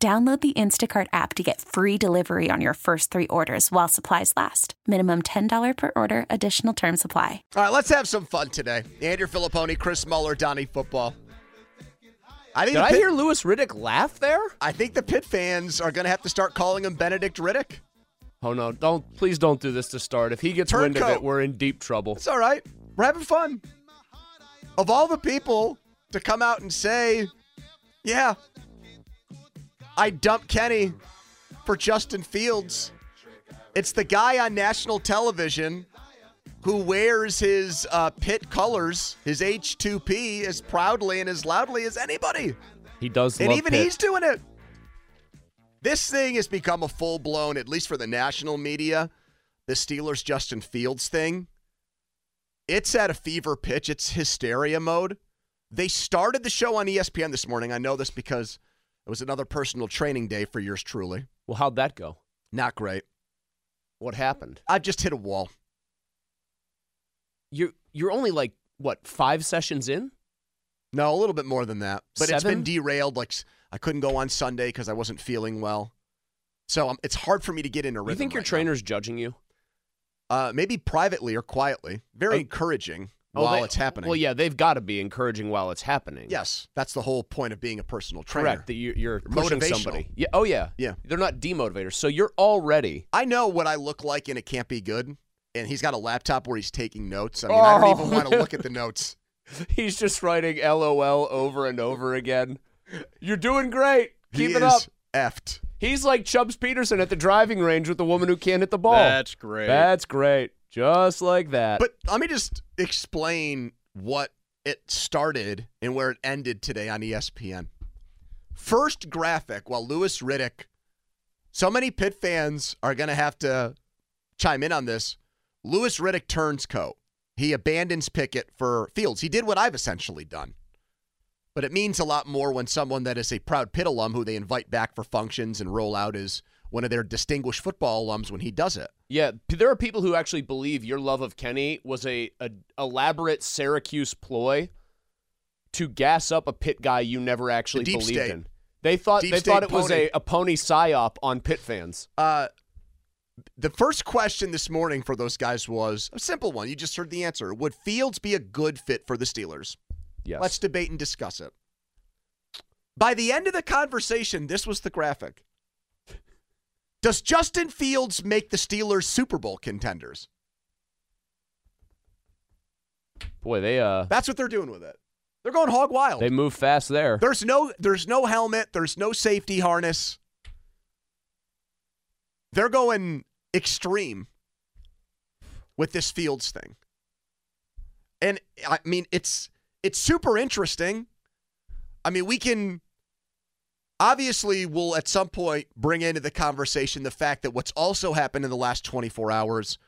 Download the Instacart app to get free delivery on your first three orders while supplies last. Minimum $10 per order, additional term supply. All right, let's have some fun today. Andrew Fillipponi, Chris Mueller, Donnie Football. I think Did the I Pitt- hear Louis Riddick laugh there? I think the Pitt fans are going to have to start calling him Benedict Riddick. Oh no! Don't please don't do this to start. If he gets wind of it, we're in deep trouble. It's all right. We're having fun. Of all the people to come out and say, yeah, I dumped Kenny for Justin Fields, it's the guy on national television who wears his uh, Pitt colors, his H2P, as proudly and as loudly as anybody. He does, And even Pitt. he's doing it. This thing has become a full blown, at least for the national media, the Steelers Justin Fields thing. It's at a fever pitch. It's hysteria mode. They started the show on ESPN this morning. I know this because it was another personal training day for yours truly. Well, how'd that go? Not great. What happened? I've just hit a wall. You're you're only like what five sessions in? No, a little bit more than that. But it's been derailed. Like I couldn't go on Sunday because I wasn't feeling well. So um, it's hard for me to get in a rhythm. You think your right now. trainer's judging you? Uh, maybe privately or quietly. Very Oh. encouraging Oh, while they- it's happening. Well, yeah, they've got to be encouraging while it's happening. Yes, that's the whole point of being a personal trainer. correct. That you, you're pushing Motivational. somebody. Yeah. Oh yeah. Yeah. They're not demotivators. So you're already. I know what I look like, and it can't be good. And he's got a laptop where he's taking notes. I mean, I don't even Oh. want to look at the notes. He's just writing LOL over and over again. You're doing great. Keep he it is up. Effed. He's like Chubbs Peterson at the driving range with the woman who can't hit the ball. That's great. That's great. Just like that. But let me just explain what it started and where it ended today on ESPN. First graphic, while Louis Riddick, so many Pitt fans are going to have to chime in on this. Louis Riddick turns coat. He abandons Pickett for Fields. He did what I've essentially done. But it means a lot more when someone that is a proud Pitt alum who they invite back for functions and roll out as one of their distinguished football alums when he does it. yeah, there are people who actually believe your love of Kenny was a, a elaborate Syracuse ploy to gas up a Pitt guy you never actually believed state. in. They thought Deep they thought it was a, a pony psyop on Pitt fans. Uh, the first question this morning for those guys was a simple one. You just heard the answer. Would Fields be a good fit for the Steelers? Yes. Let's debate and discuss it. By the end of the conversation, this was the graphic. Does Justin Fields make the Steelers Super Bowl contenders? Boy, they uh That's what they're doing with it. They're going hog wild. they move fast there. There's no there's no helmet, there's no safety harness. They're going extreme with this Fields thing. And I mean it's it's super interesting. I mean, we can obviously we'll at some point bring into the conversation the fact that what's also happened in the last 24 hours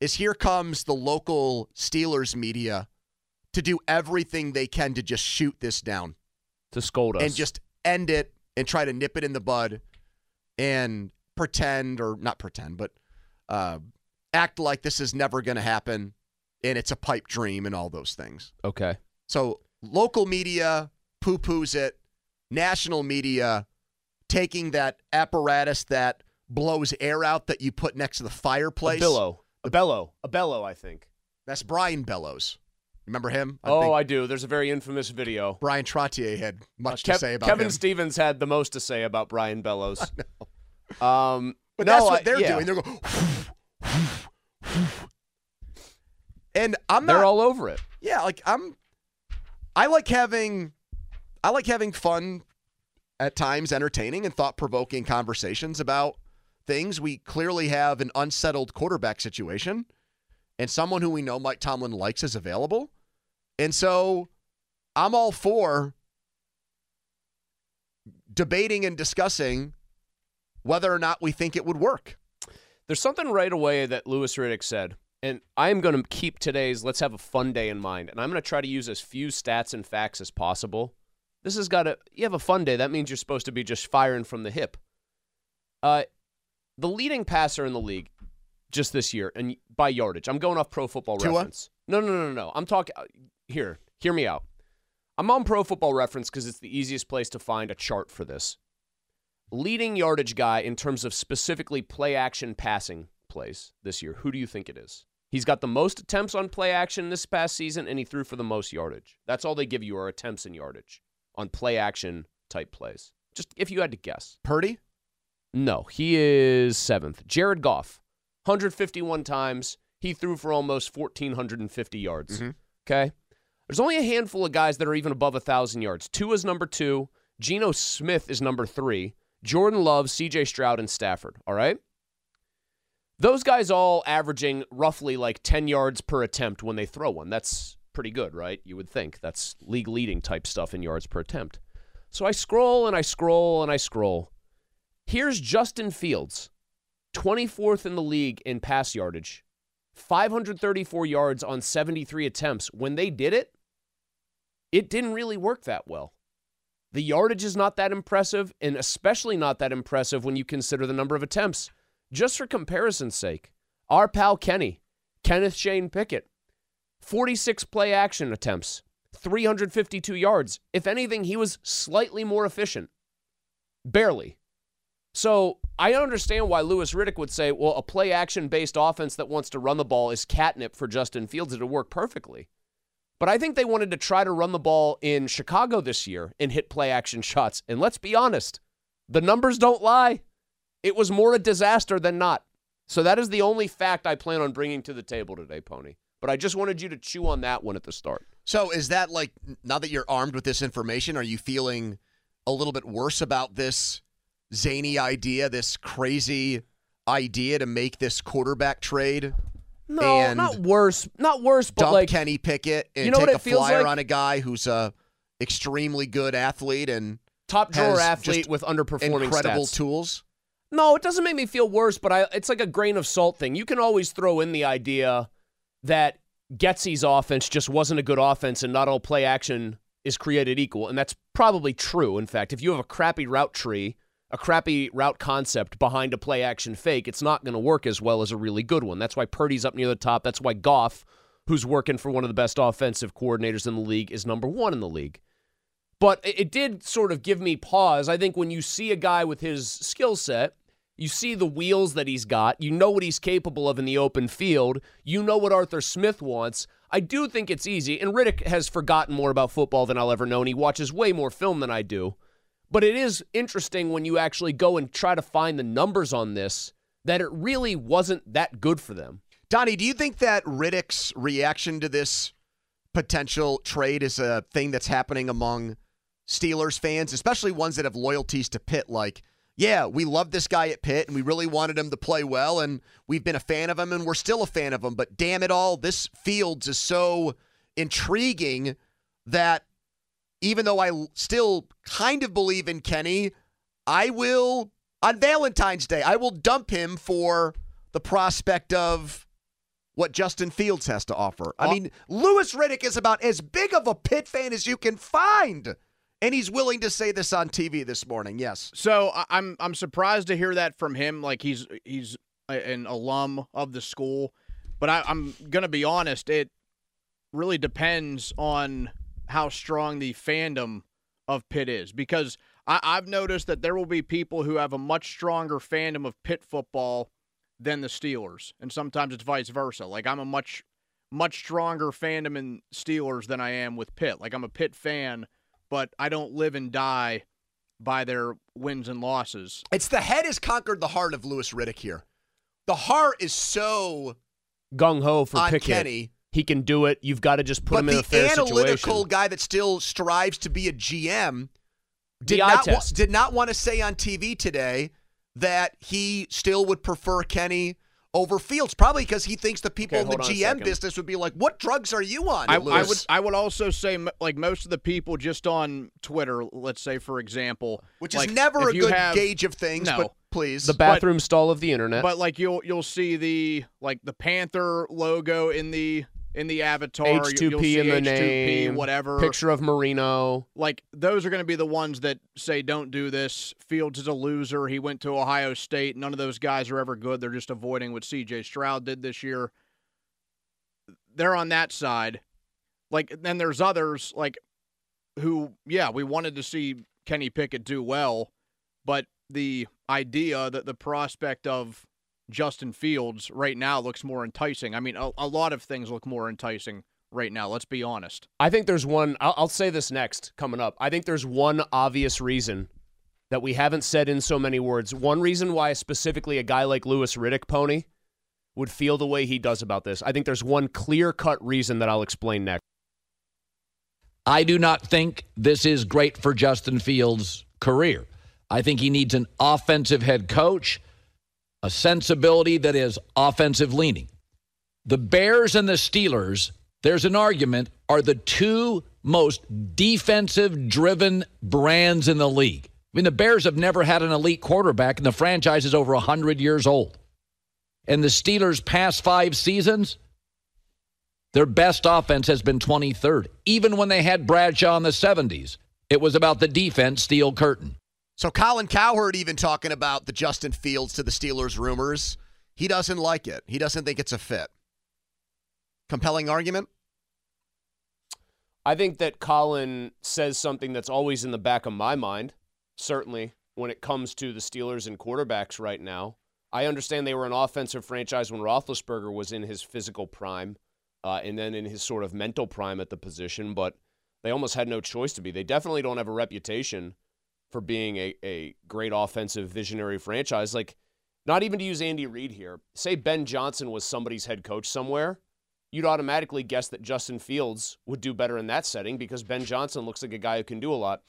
is here comes the local Steelers media to do everything they can to just shoot this down to scold us. and just end it and try to nip it in the bud and pretend or not pretend, but uh, act like this is never going to happen and it's a pipe dream and all those things. okay. So local media poo poos it, national media taking that apparatus that blows air out that you put next to the fireplace. A bellow. A bellow. A bellow, I think. That's Brian Bellows. Remember him? oh, think I do. There's a very infamous video. Brian Trottier had much Uh, to say about Kevin him. Stevens had the most to say about Brian Bellows. Um, But no, that's what they're yeah. doing. They're going, and I'm not, They're all over it. yeah, like I'm. I like having, I like having fun, at times entertaining and thought provoking conversations about things. We clearly have an unsettled quarterback situation, and someone who we know Mike Tomlin likes is available, and so I'm all for debating and discussing whether or not we think it would work. There's something right away that Louis Riddick said, and I'm going to keep today's let's have a fun day in mind, and I'm going to try to use as few stats and facts as possible. This has got to, you have a fun day. That means you're supposed to be just firing from the hip. Uh, the leading passer in the league just this year, and by yardage, I'm going off pro football Tua? reference. No, no, no, no, no. I'm talking, here, hear me out. I'm on pro football reference because it's the easiest place to find a chart for this leading yardage guy in terms of specifically play action passing plays this year, who do you think it is? He's got the most attempts on play action this past season, and he threw for the most yardage. That's all they give you are attempts and yardage on play action type plays. Just if you had to guess. Purdy? No, he is seventh. Jared Goff, 151 times. He threw for almost 1,450 yards. Mhm. Okay. There's only a handful of guys that are even above 1,000 yards. Tua is number two. Geno Smith is number three. Jordan Love, CJ Stroud, and Stafford. All right. Those guys all averaging roughly like 10 yards per attempt when they throw one. That's pretty good, right? You would think that's league leading type stuff in yards per attempt. So I scroll and I scroll and I scroll. Here's Justin Fields, 24th in the league in pass yardage, 534 yards on 73 attempts. When they did it, it didn't really work that well. The yardage is not that impressive, and especially not that impressive when you consider the number of attempts. Just for comparison's sake, our pal Kenny, Kenneth Shane Pickett, 46 play action attempts, 352 yards. If anything, he was slightly more efficient. Barely. So I understand why Louis Riddick would say, well, a play action based offense that wants to run the ball is catnip for Justin Fields. It'll work perfectly. But I think they wanted to try to run the ball in Chicago this year and hit play action shots. And let's be honest, the numbers don't lie. It was more a disaster than not. So that is the only fact I plan on bringing to the table today, Pony. But I just wanted you to chew on that one at the start. So is that like now that you're armed with this information, are you feeling a little bit worse about this zany idea, this crazy idea to make this quarterback trade? No, And not worse. Not worse, but Dump like Kenny Pickett and You know what take a it feels flyer like? on a guy who's a extremely good athlete and top drawer athlete with underperforming incredible stats. tools. No, it doesn't make me feel worse, but I, it's like a grain of salt thing. You can always throw in the idea that Getsy's offense just wasn't a good offense and not all play action is created equal. And that's probably true. In fact, if you have a crappy route tree, a crappy route concept behind a play action fake, it's not going to work as well as a really good one. That's why Purdy's up near the top. That's why Goff, who's working for one of the best offensive coordinators in the league, is number one in the league. But it did sort of give me pause. I think when you see a guy with his skill set, you see the wheels that he's got, you know what he's capable of in the open field, you know what Arthur Smith wants. I do think it's easy, and Riddick has forgotten more about football than I'll ever know, and he watches way more film than I do. But it is interesting when you actually go and try to find the numbers on this that it really wasn't that good for them. Donnie, do you think that Riddick's reaction to this potential trade is a thing that's happening among Steelers fans, especially ones that have loyalties to Pitt? Like, yeah, we love this guy at Pitt and we really wanted him to play well, and we've been a fan of him and we're still a fan of him. But damn it all, this Fields is so intriguing that even though I still kind of believe in Kenny, I will, on Valentine's Day, I will dump him for the prospect of what Justin Fields has to offer. I mean, Louis Riddick is about as big of a Pitt fan as you can find. And he's willing to say this on TV this morning. Yes. So I'm I'm surprised to hear that from him. Like he's he's an alum of the school, but I, I'm gonna be honest. It really depends on how strong the fandom of Pitt is, because I, I've noticed that there will be people who have a much stronger fandom of Pitt football than the Steelers, and sometimes it's vice versa. Like I'm a much much stronger fandom in Steelers than I am with Pitt. Like I'm a Pitt fan, but I don't live and die by their wins and losses. It's the head has conquered the heart of Louis Riddick here. The heart is so Gung ho for on Pickett. Kenny. He can do it. You've got to just put but him in the a fair situation. The analytical guy that still strives to be a GM did The not wa- did not want to say on TV today that he still would prefer Kenny over Fields, probably because he thinks the people Okay, in the hold on a GM business would be like, "What drugs are you on?" I, I would I would also say like most of the people just on Twitter, let's say for example, which like, is never a good have- gauge of things. No, but please. the bathroom stall of the internet. But like you'll you'll see the like the Panther logo in the in the avatar. H2P you'll in the H2P, name, whatever. Picture of Marino. like those are going to be the ones that say don't do this. Fields is a loser. He went to Ohio State. None of those guys are ever good. They're just avoiding what CJ Stroud did this year. They're on that side. Like then there's others like who yeah, we wanted to see Kenny Pickett do well, but the idea that the prospect of Justin Fields right now looks more enticing. I mean, a, a lot of things look more enticing right now, let's be honest. I think there's one. I'll, I'll say this next coming up. I think there's one obvious reason that we haven't said in so many words. One reason why specifically a guy like Louis Riddick, Pony, would feel the way he does about this. I think there's one clear cut reason that I'll explain next. I do not think this is great for Justin Fields' career. I think he needs an offensive head coach, a sensibility that is offensive leaning. The Bears and the Steelers, there's an argument, are the two most defensive driven brands in the league. I mean, the Bears have never had an elite quarterback, and the franchise is over 100 years old. And the Steelers' past five seasons, their best offense has been 23rd. Even when they had Bradshaw in the 70s, it was about the defense, steel curtain. So Colin Cowherd even talking about the Justin Fields to the Steelers rumors. He doesn't like it. He doesn't think it's a fit. Compelling argument? I think that Colin says something that's always in the back of my mind, certainly when it comes to the Steelers and quarterbacks right now. I understand they were an offensive franchise when Roethlisberger was in his physical prime uh, and then in his sort of mental prime at the position, but they almost had no choice to be. They definitely don't have a reputation for being a, a great offensive visionary franchise. Like, not even to use Andy Reid here, say Ben Johnson was somebody's head coach somewhere, you'd automatically guess that Justin Fields would do better in that setting because Ben Johnson looks like a guy who can do a lot.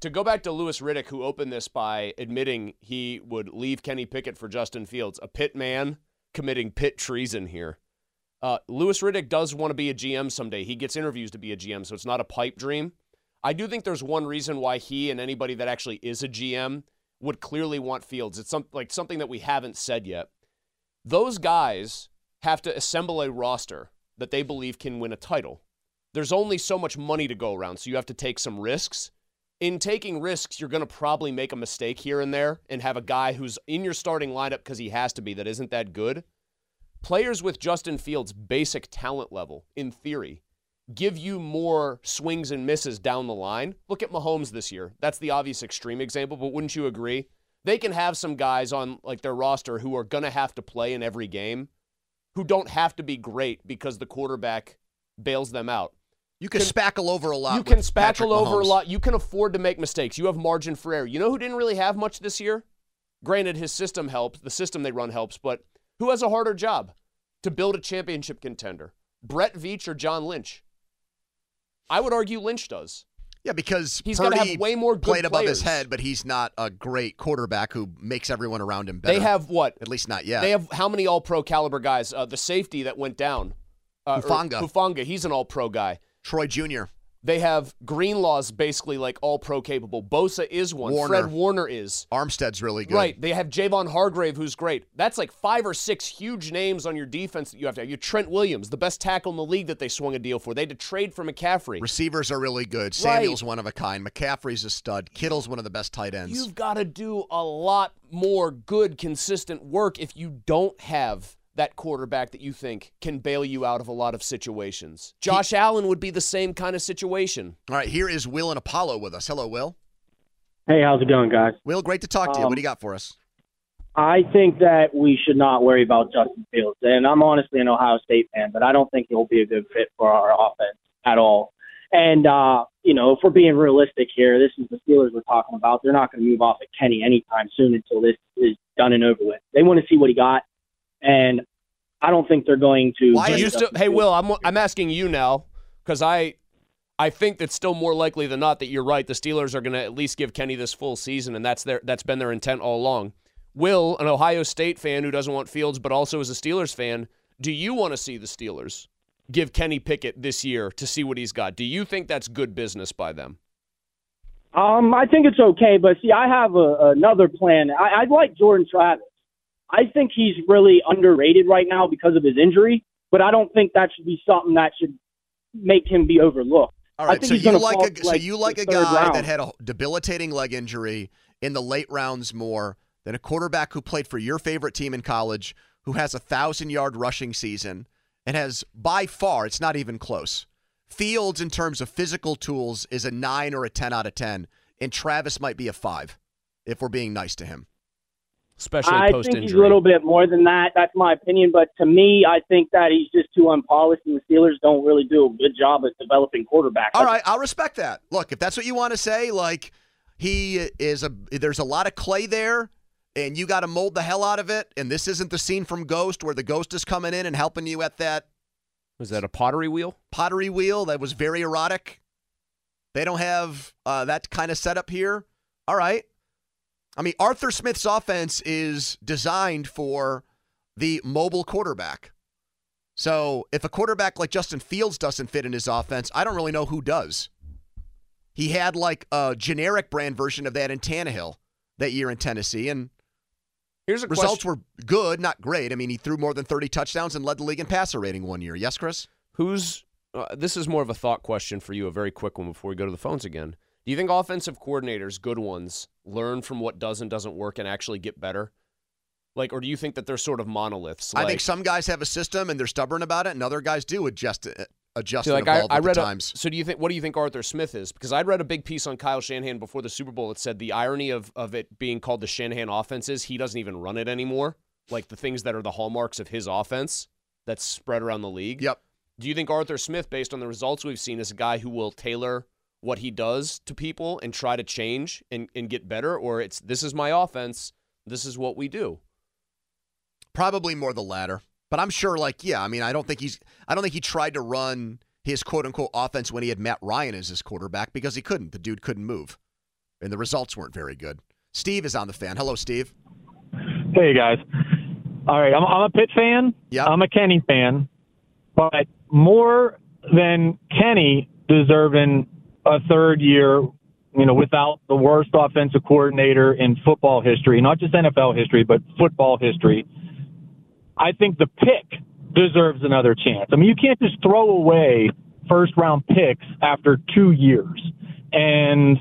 To go back to Louis Riddick, who opened this by admitting he would leave Kenny Pickett for Justin Fields, a Pitt man committing Pitt treason here. Uh, Louis Riddick does want to be a GM someday. He gets interviews to be a GM, so it's not a pipe dream. I do think there's one reason why he and anybody that actually is a GM would clearly want Fields. It's some, like something that we haven't said yet. Those guys have to assemble a roster that they believe can win a title. There's only so much money to go around, so you have to take some risks. In taking risks, you're going to probably make a mistake here and there and have a guy who's in your starting lineup because he has to be that isn't that good. Players with Justin Fields' basic talent level, in theory, give you more swings and misses down the line. Look at Mahomes this year. That's the obvious extreme example, but wouldn't you agree? They can have some guys on like their roster who are going to have to play in every game who don't have to be great because the quarterback bails them out. You can, Can- spackle over a lot. You can with Patrick spackle over a lot. You can afford to make mistakes. You have margin for error. You know who didn't really have much this year? Granted, his system helps. The system they run helps, but who has a harder job to build a championship contender? Brett Veach or John Lynch? I would argue Lynch does. Yeah, because He's Purdy gotta have way more good played above his head, but he's not a great quarterback who makes everyone around him better. They have what? at least not yet. They have how many all pro caliber guys? Uh, the safety that went down. Uh, Hufanga. Hufanga. He's an all pro guy. Troy Jr. They have Greenlaw's basically like all pro capable. Bosa is one. Warner. Fred Warner is. Armstead's really good. Right. They have Javon Hargrave, who's great. That's like five or six huge names on your defense that you have to have. You Trent Williams, the best tackle in the league that they swung a deal for. They had to trade for McCaffrey. Receivers are really good. Samuel's one of a kind. McCaffrey's a stud. Kittle's one of the best tight ends. You've got to do a lot more good, consistent work if you don't have that quarterback that you think can bail you out of a lot of situations. Josh Allen would be the same kind of situation. All right, here is Will and Apollo with us. Hello, Will. Hey, how's it going, guys? Will, great to talk to you. Um, What do you got for us? I think that we should not worry about Justin Fields. And I'm honestly an Ohio State fan, but I don't think he'll be a good fit for our offense at all. And, uh, you know, if we're being realistic here, this is the Steelers we're talking about. They're not going to move off of Kenny anytime soon until this is done and over with. They want to see what he got. And I don't think they're going to. Why you still, hey, Will, I'm, I'm asking you now because I, I think that's still more likely than not that you're right. The Steelers are going to at least give Kenny this full season, and that's their that's been their intent all along. Will, an Ohio State fan who doesn't want Fields, but also is a Steelers fan, do you want to see the Steelers give Kenny Pickett this year to see what he's got? Do you think that's good business by them? Um, I think it's okay, but see, I have a, another plan. I, I like Jordan Travis. I think he's really underrated right now because of his injury, but I don't think that should be something that should make him be overlooked. All I think so he's you like a to, so you like a guy round. that had a debilitating leg injury in the late rounds more than a quarterback who played for your favorite team in college, who has a thousand yard rushing season and has by far it's not even close. Fields in terms of physical tools is a nine or a ten out of ten, and Travis might be a five if we're being nice to him. Especially I post think he's a little bit more than that. That's my opinion. But to me, I think that he's just too unpolished, and the Steelers don't really do a good job at developing quarterbacks. All right, I'll respect that. Look, if that's what you want to say, like he is a there's a lot of clay there and you got to mold the hell out of it and this isn't the scene from Ghost where the ghost is coming in and helping you at that Was that a pottery wheel? pottery wheel that was very erotic. They don't have uh, that kind of setup here. All right. I mean, Arthur Smith's offense is designed for the mobile quarterback. So if a quarterback like Justin Fields doesn't fit in his offense, I don't really know who does. He had like a generic brand version of that in Tannehill that year in Tennessee, and Here's a results question. were good, not great. I mean, he threw more than 30 touchdowns and led the league in passer rating one year. Yes, Chris? Who's uh, this is more of a thought question for you, a very quick one before we go to the phones again. Do you think offensive coordinators, good ones, learn from what does and doesn't work and actually get better? Like, or do you think that they're sort of monoliths? I think some guys have a system and they're stubborn about it, and other guys do adjust, uh, adjust See, and like I, I read the a- times. so do you think what do you think Arthur Smith is? Because I'd read a big piece on Kyle Shanahan before the Super Bowl that said the irony of of it being called the Shanahan offense is he doesn't even run it anymore. Like the things that are the hallmarks of his offense that's spread around the league. Yep. Do you think Arthur Smith, based on the results we've seen, is a guy who will tailor what he does to people and try to change and, and get better? Or it's this is my offense, this is what we do? Probably more the latter. But I'm sure, like, yeah, I mean, I don't think he's, I don't think he tried to run his quote unquote offense when he had Matt Ryan as his quarterback because he couldn't. The dude couldn't move. And the results weren't very good. Steve is on the fan. Hello, Steve. Hey guys. All right, I'm, I'm a Pitt fan. Yeah. I'm a Kenny fan, but more than Kenny deserving a third year, you know, without the worst offensive coordinator in football history, not just NFL history, but football history. I think the pick deserves another chance. I mean, you can't just throw away first round picks after two years. And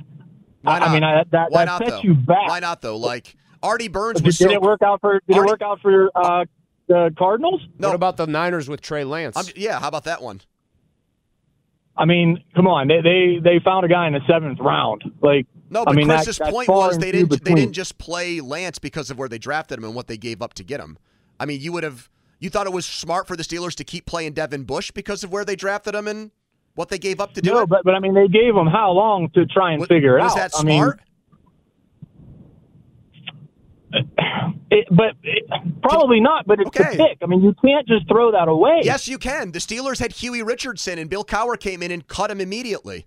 Why I- not? I mean, I, that, Why that not, sets though? you back. Why not, though? Like, Artie Burns Did, was did so. it work out for? Did Already- it work out for uh, the Cardinals? No. What about the Niners with Trey Lance? I'm, yeah, how about that one? I mean, come on, they they, they found a guy in the seventh round. Like, No, I but mean, that- Chris's that's point was they didn't they didn't just play Lance because of where they drafted him and what they gave up to get him. I mean, you would have you thought it was smart for the Steelers to keep playing Devin Bush because of where they drafted him and what they gave up to do no, it. but but I mean, they gave him how long to try and Was- figure it was out? that I mean, smart? It, but it, probably not. But it's Okay. the pick. I mean, you can't just throw that away. yes, you can. The Steelers had Huey Richardson and Bill Cowher came in and cut him immediately.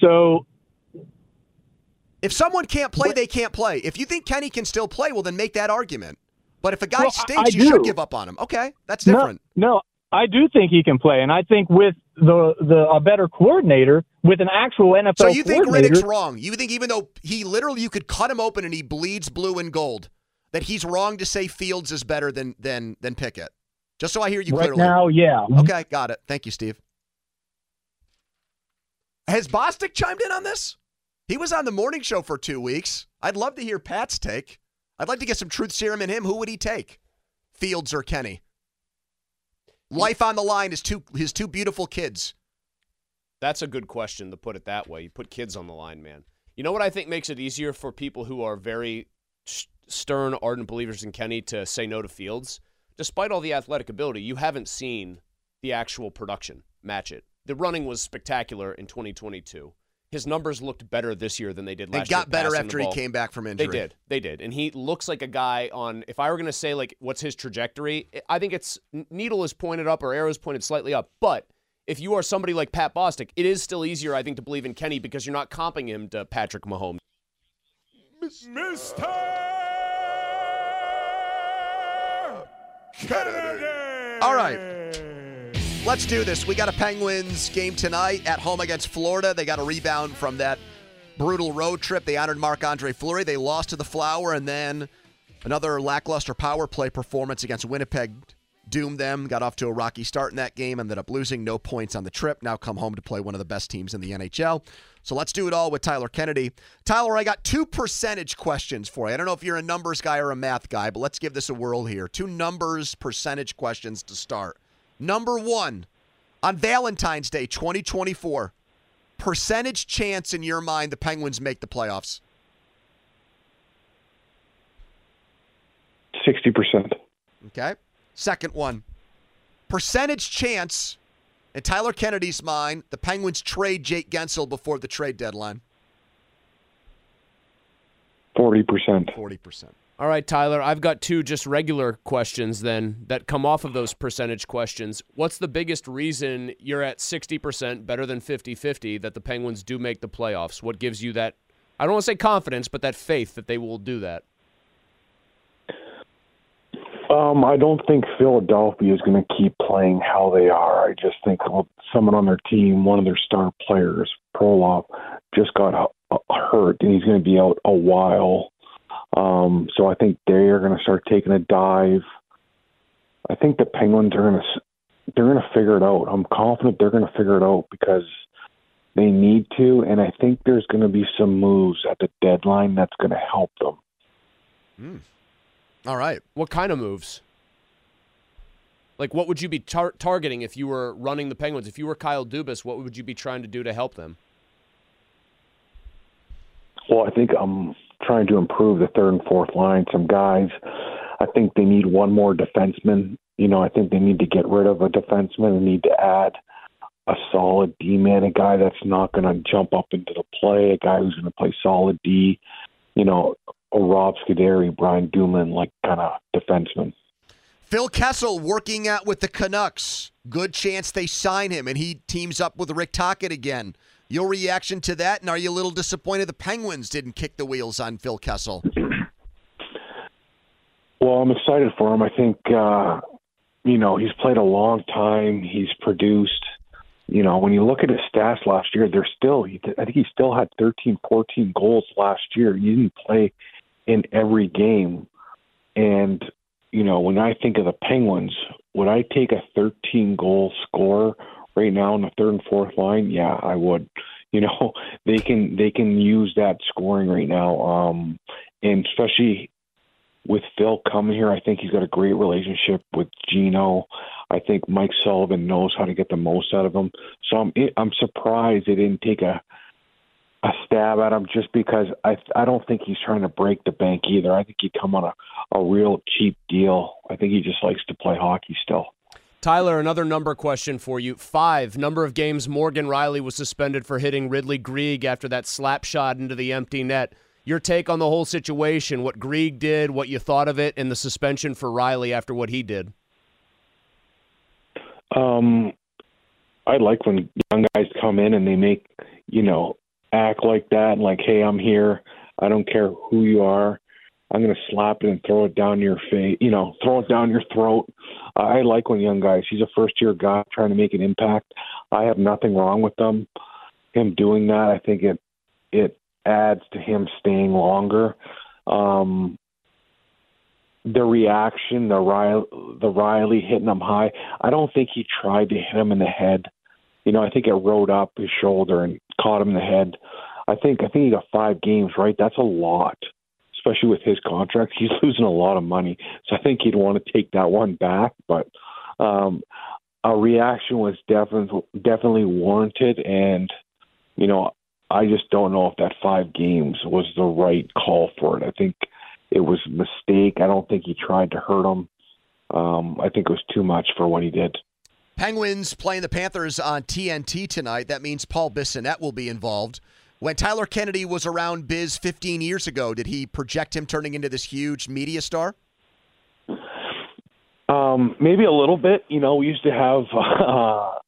So If someone can't play, they can't play. If you think Kenny can still play, well, then make that argument. But if a guy Well, stinks, you should give up on him. Okay, that's no, different. no, I do think he can play, and I think with the the a better coordinator, with an actual NFL So you think Riddick's wrong? You think even though he literally you could cut him open and he bleeds blue and gold, that he's wrong to say Fields is better than than than Pickett? Just so I hear you right clearly. now, yeah. Okay, got it. Thank you, Steve. Has Bostic chimed in on this? He was on the morning show for two weeks. I'd love to hear Pat's take. I'd like to get some truth serum in him. Who would he take? Fields or Kenny? Life on the line is two his two beautiful kids. That's a good question to put it that way. You put kids on the line, man. You know what I think makes it easier for people who are very stern, ardent believers in Kenny to say no to Fields? Despite all the athletic ability, you haven't seen the actual production match it. The running was spectacular in 2022. His numbers looked better this year than they did last year. They got better after he came back from injury. They did. They did. And he looks like a guy on, if I were going to say, like, what's his trajectory, I think it's needle is pointed up or arrow is pointed slightly up. But if you are somebody like Pat Bostic, it is still easier, I think, to believe in Kenny because you're not comping him to Patrick Mahomes. All right. Let's do this. We got a Penguins game tonight at home against Florida. They got a rebound from that brutal road trip. They honored Marc Andre Fleury. They lost to the Flower, and then another lackluster power play performance against Winnipeg doomed them. Got off to a rocky start in that game, ended up losing no points on the trip. Now come home to play one of the best teams in the NHL. So let's do it all with Tyler Kennedy. Tyler, I got two percentage questions for you. I don't know if you're a numbers guy or a math guy, but let's give this a whirl here. Two numbers percentage questions to start. Number one, on Valentine's Day 2024, percentage chance in your mind the Penguins make the playoffs? 60%. Okay. Second one, percentage chance in Tyler Kennedy's mind the Penguins trade Jake Guentzel before the trade deadline? 40%. 40%. All right, Tyler, I've got two just regular questions then that come off of those percentage questions. What's the biggest reason you're at 60%, better than 50 50, that the Penguins do make the playoffs? What gives you that, I don't want to say confidence, but that faith that they will do that? Um, I don't think Philadelphia is going to keep playing how they are. I just think someone on their team, one of their star players, Prolov, just got hurt, and he's going to be out a while. Um, so I think they're going to start taking a dive. I think the Penguins are going to they're going to figure it out. I'm confident they're going to figure it out because they need to, and I think there's going to be some moves at the deadline that's going to help them. Mm. All right. What kind of moves? Like, what would you be tar- targeting if you were running the Penguins? If you were Kyle Dubas, what would you be trying to do to help them? Well, I think I'm trying to improve the third and fourth line. Some guys, I think they need one more defenseman. You know, I think they need to get rid of a defenseman and need to add a solid D man, a guy that's not going to jump up into the play, a guy who's going to play solid D. You know, Rob Scuderi, Brian Dumoulin, like kind of defenseman. Phil Kessel working out with the Canucks. Good chance they sign him, and he teams up with Rick Tocchet again. Your reaction to that, and are you a little disappointed the Penguins didn't kick the wheels on Phil Kessel? Well, I'm excited for him. I think, uh, you know, he's played a long time. He's produced. You know, when you look at his stats last year, they're still, I think he still had 13, 14 goals last year. He didn't play in every game. And, you know, when I think of the Penguins, would I take a 13 goal scorer right now in the third and fourth line? Yeah, I would. You know, they can they can use that scoring right now. Um and especially with Phil coming here, I think he's got a great relationship with Geno. I think Mike Sullivan knows how to get the most out of him. So I'm I'm surprised they didn't take a a stab at him just because I I don't think he's trying to break the bank either. I think he'd come on a a real cheap deal. I think he just likes to play hockey still. Tyler, another number question for you. Five, number of games Morgan Rielly was suspended for hitting Ridley Greig after that slap shot into the empty net. Your take on the whole situation, what Greig did, what you thought of it, and the suspension for Rielly after what he did? Um, I like when young guys come in and they make, you know, act like that, and like, hey, I'm here. I don't care who you are. I'm going to slap it and throw it down your face, you know, throw it down your throat. I like when young guys, he's a first year guy trying to make an impact. I have nothing wrong with them. Him doing that, I think it it adds to him staying longer. Um, the reaction, the Rielly, the Rielly hitting him high. I don't think he tried to hit him in the head. You know, I think it rode up his shoulder and caught him in the head. I think I think he got five games, right? That's a lot especially with his contract. He's losing a lot of money, so I think he'd want to take that one back. But um, a reaction was definitely definitely warranted, and you know, I just don't know if that five games was the right call for it. I think it was a mistake. I don't think he tried to hurt him. Um, I think it was too much for what he did. Penguins playing the Panthers on TNT tonight. That means Paul Bissonnette will be involved. When Tyler Kennedy was around Biz 15 years ago, did he project him turning into this huge media star? Um, maybe a little bit. You know, we used to have, uh,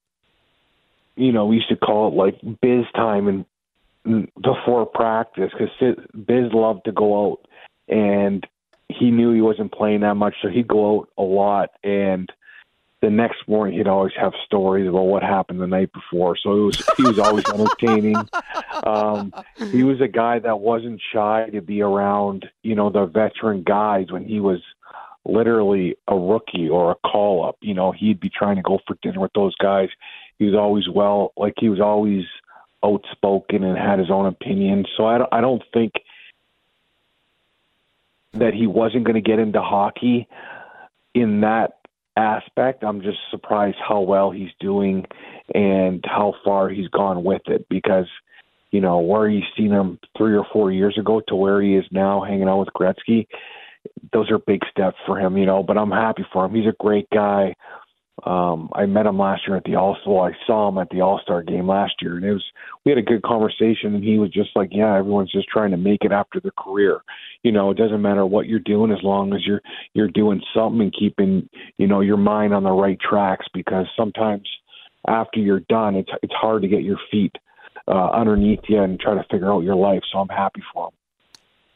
you know, we used to call it like Biz time and before practice because Biz loved to go out and he knew he wasn't playing that much, so he'd go out a lot and the next morning he'd always have stories about what happened the night before. So it was he was always entertaining. Um, he was a guy that wasn't shy to be around, you know, the veteran guys when he was literally a rookie or a call up. You know, he'd be trying to go for dinner with those guys. He was always well, like he was always outspoken and had his own opinion. So I don't, I don't think that he wasn't going to get into hockey in that aspect. I'm just surprised how well he's doing and how far he's gone with it because, you know, where he's seen him three or four years ago to where he is now hanging out with Gretzky, those are big steps for him, you know, but I'm happy for him. He's a great guy. Um, I met him last year at the All Star. I saw him at the All Star game last year, and it was we had a good conversation. And he was just like, "Yeah, everyone's just trying to make it after their career. You know, it doesn't matter what you're doing as long as you're you're doing something and keeping you know your mind on the right tracks. Because sometimes after you're done, it's it's hard to get your feet uh, underneath you and try to figure out your life. So I'm happy for him.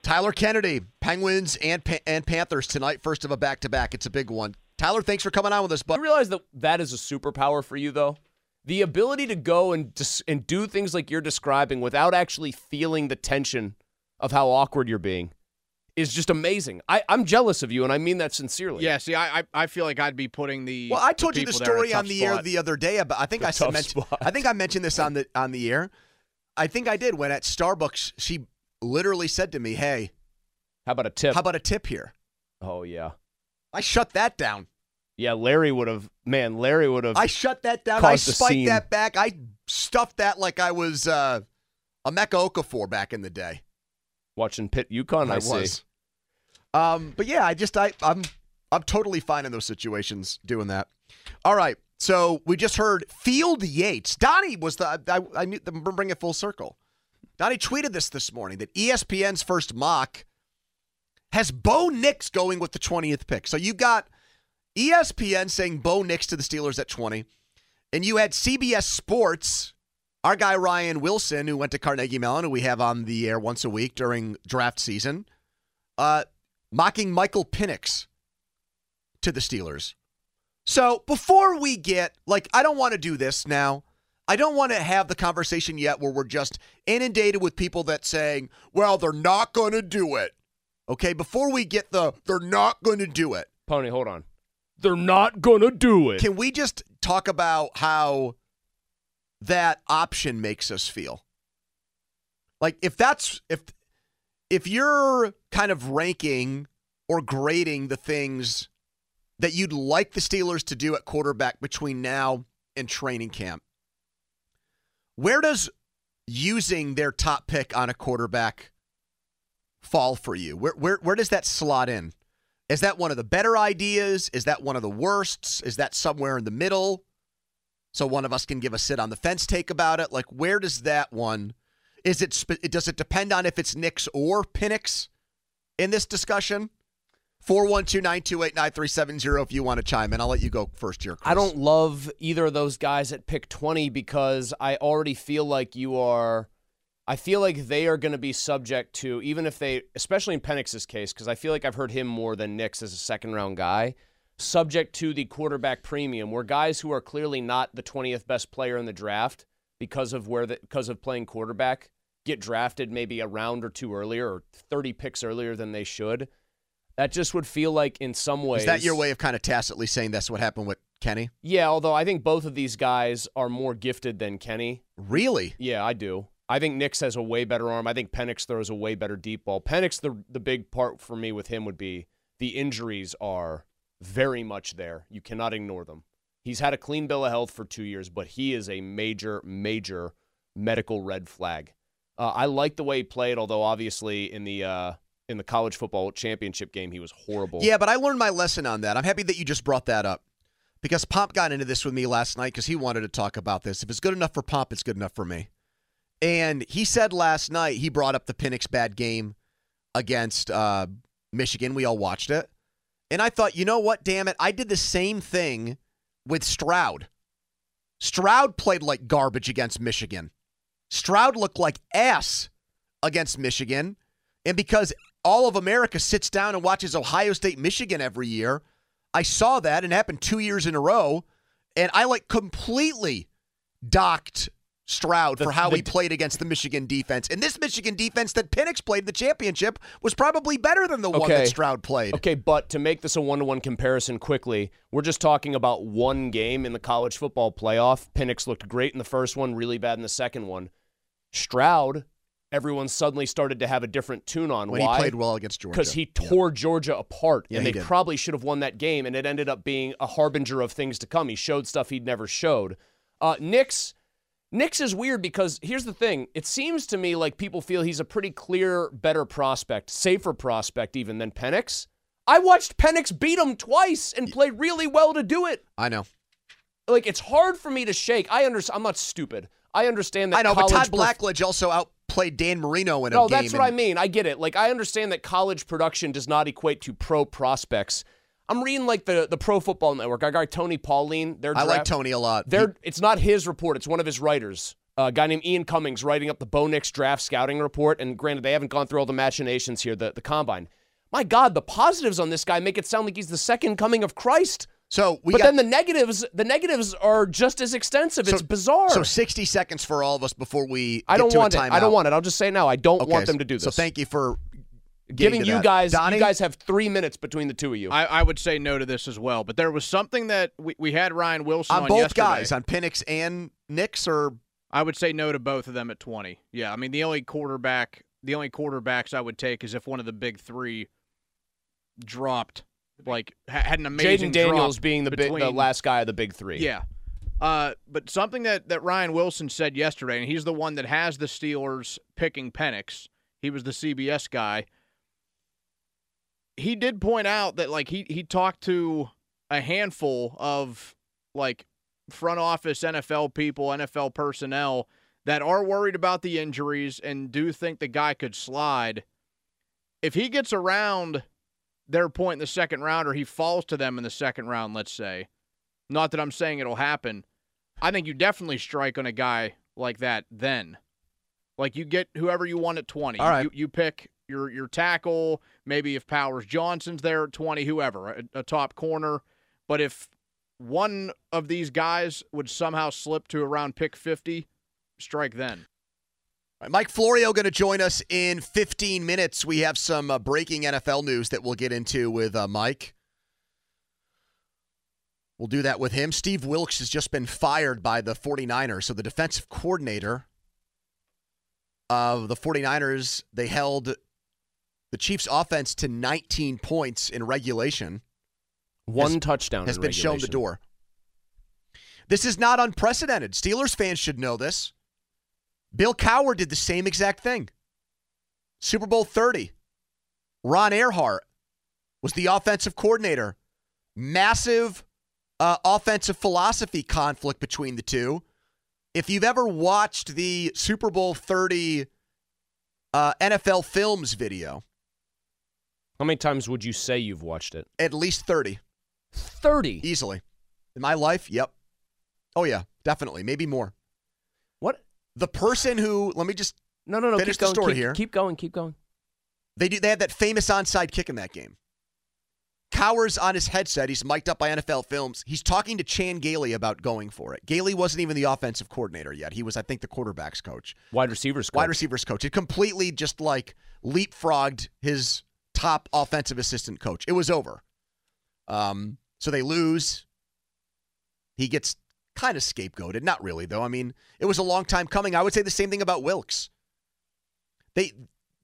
Tyler Kennedy, Penguins and and Panthers tonight, first of a back to back. It's a big one. Tyler, thanks for coming on with us. But I realize that that is a superpower for you, though. The ability to go and dis- and do things like you're describing without actually feeling the tension of how awkward you're being is just amazing. I, I'm jealous of you, and I mean that sincerely. Yeah, see, I I, I feel like I'd be putting the well, I the told you the people there in a story on tough the air spot. the other day. About I think The I said tough mentioned, spot. I think I mentioned this on the on the air. I think I did when at Starbucks she literally said to me, "Hey, How about a tip? how about a tip here?" oh yeah, I shut that down. Yeah. Larry would have. Man, Larry would have. I shut that down. I spiked that back. I stuffed that like I was uh, a Emeka Okafor back in the day. watching Pitt UConn. I, see. was. Um, but yeah, I just I I'm I'm totally fine in those situations doing that. All right, so we just heard Field Yates. Donnie was the I, I knew bring it full circle. Donnie tweeted this this morning that ESPN's first mock has Bo Nix going with the 20th pick. So you got ESPN saying Bo Nix to the Steelers at 20, and you had CBS Sports, our guy Ryan Wilson, who went to Carnegie Mellon, who we have on the air once a week during draft season, uh, mocking Michael Penix to the Steelers. So before we get, like, I don't want to do this now. I don't want to have the conversation yet where we're just inundated with people that saying, well, they're not going to do it. Okay, before we get the, they're not going to do it. Pony, hold on. They're not gonna do it. Can we just talk about how that option makes us feel? Like if that's if if you're kind of ranking or grading the things that you'd like the Steelers to do at quarterback between now and training camp, where does using their top pick on a quarterback fall for you? Where where where does that slot in? Is that one of the better ideas? Is that one of the worsts? Is that somewhere in the middle? So one of us can give a sit on the fence take about it. Like where does that one? Is it? Does it depend on if it's Nix or Penix in this discussion? 412-928-9370 if you want to chime in. I'll let you go first here. Chris. I don't love either of those guys at pick 20 because I already feel like you are. I feel like they are going to be subject to, even if they, especially in Penix's case, because I feel like I've heard him more than Nix as a second round guy, subject to the quarterback premium, where guys who are clearly not the 20th best player in the draft because of where the, because of playing quarterback get drafted maybe a round or two earlier or 30 picks earlier than they should. That just would feel like in some ways Is that your way of kind of tacitly saying that's what happened with Kenny? Yeah, although I think both of these guys are more gifted than Kenny. Really? Yeah, I do. I think Nix has a way better arm. I think Penix throws a way better deep ball. Penix, the the big part for me with him would be the injuries are very much there. You cannot ignore them. He's had a clean bill of health for two years, but he is a major, major medical red flag. Uh, I like the way he played, although obviously in the uh, in the college football championship game he was horrible. Yeah, but I learned my lesson on that. I'm happy that you just brought that up because Pomp got into this with me last night because he wanted to talk about this. If it's good enough for Pomp, it's good enough for me. And he said last night he brought up the Penix bad game against uh, Michigan. We all watched it, and I thought, you know what? Damn it! I did the same thing with Stroud. Stroud played like garbage against Michigan. Stroud looked like ass against Michigan. And because all of America sits down and watches Ohio State Michigan every year, I saw that and it happened two years in a row, and I like completely docked Stroud The- for how the- he played against the Michigan defense. And this Michigan defense that Penix played in the championship was probably better than the one that Stroud played. Okay, but to make this a one to one comparison quickly, we're just talking about one game in the college football playoff. Penix looked great in the first one, really bad in the second one. Stroud, everyone suddenly started to have a different tune on. When Why? he played well against Georgia. Because he tore Georgia apart, Yeah, and they did. probably should have won that game, and it ended up being a harbinger of things to come. He showed stuff he'd never showed. Uh, Nix, Nix is weird because here's the thing: it seems to me like people feel he's a pretty clear, better prospect, safer prospect even than Penix. I watched Penix beat him twice and play really well to do it. I know. Like it's hard for me to shake. I understand. I'm not stupid. I understand that. I know, but Todd perf- Blackledge also outplayed Dan Marino in a no, game. No, that's what I mean. I get it. Like I understand that college production does not equate to pro prospects. I'm reading like the the Pro Football Network. I got Tony Pauline. Their I like Tony a lot. They're, it's not his report. It's one of his writers. a guy named Ian Cummings writing up the Bo Nix draft scouting report. And granted, they haven't gone through all the machinations here, the, the combine. My God, the positives on this guy make it sound like he's the second coming of Christ. So we but got then the negatives, the negatives are just as extensive. it's bizarre. So 60 seconds for all of us before we. I get don't to want a it. I don't want it. I'll just say now. I don't Okay, want them to do this. So thank you for giving you that. guys. Donnie? You guys have three minutes between the two of you. I, I would say no to this as well. But there was something that we, we had Ryan Wilson on on both yesterday. guys on Penix and Nix or I would say no to both of them at 20. Yeah, I mean the only quarterback, the only quarterbacks I would take is if one of the big three dropped, like had an amazing. Jayden Daniels drop being the big, the last guy of the big three. Yeah. Uh, but something that, that Ryan Wilson said yesterday, and he's the one that has the Steelers picking Penix. He was the CBS guy. He did point out that like he he talked to a handful of like front office NFL people, NFL personnel that are worried about the injuries and do think the guy could slide. If he gets around their point in the second round or he falls to them in the second round, let's say, not that I'm saying it'll happen. I think you definitely strike on a guy like that then. Like you get whoever you want at 20. All right. You, you pick your your tackle, maybe if Powers Johnson's there at 20, whoever, a, a top corner. But if one of these guys would somehow slip to around pick 50, strike then. Mike Florio going to join us in 15 minutes. We have some uh, breaking NFL news that we'll get into with uh, Mike. We'll do that with him. Steve Wilks has just been fired by the 49ers. So the defensive coordinator of the 49ers, they held the Chiefs offense to 19 points in regulation. One Has- touchdown has been shown the door. This is not unprecedented. Steelers fans should know this. Bill Cowher did the same exact thing. Super Bowl 30. Ron Erhardt was the offensive coordinator. Massive uh, offensive philosophy conflict between the two. If you've ever watched the Super Bowl 30 uh, NFL Films video, How many times would you say you've watched it? at least 30. 30. Easily. In my life, yep. Oh, yeah, definitely. Maybe more. What? The person who, let me just, No, no, no. Finish keep the going. story keep, here. Keep going. Keep going. they do. They had that famous onside kick in that game. Cowher's on his headset. He's mic'd up by NFL Films. He's talking to Chan Gailey about going for it. Gailey wasn't even the offensive coordinator yet. He was, I think, the quarterbacks coach, Wide receivers. Coach. wide receivers coach. It completely just like leapfrogged his top offensive assistant coach. It was over. Um, so they lose. He gets kind of scapegoated. Not really, though. I mean, it was a long time coming. I would say the same thing about Wilks. They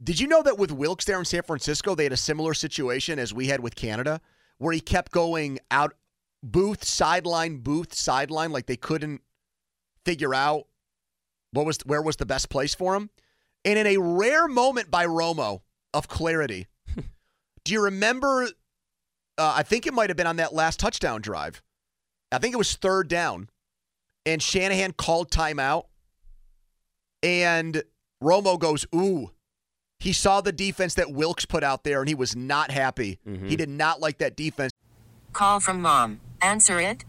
did you know that with Wilks there in San Francisco, they had a similar situation as we had with Canada, where he kept going out booth sideline, booth sideline, like they couldn't figure out what was where was the best place for him. And in a rare moment by Romo of clarity, do you remember? Uh, I think it might have been on that last touchdown drive. I think it was third down, and Shanahan called timeout, and Romo goes, "Ooh." He saw the defense that Wilks put out there, and he was not happy. He did not like that defense. Call from mom. Answer it.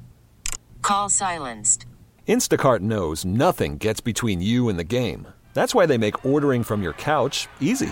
Call silenced. Instacart knows nothing gets between you and the game. That's why they make ordering from your couch easy.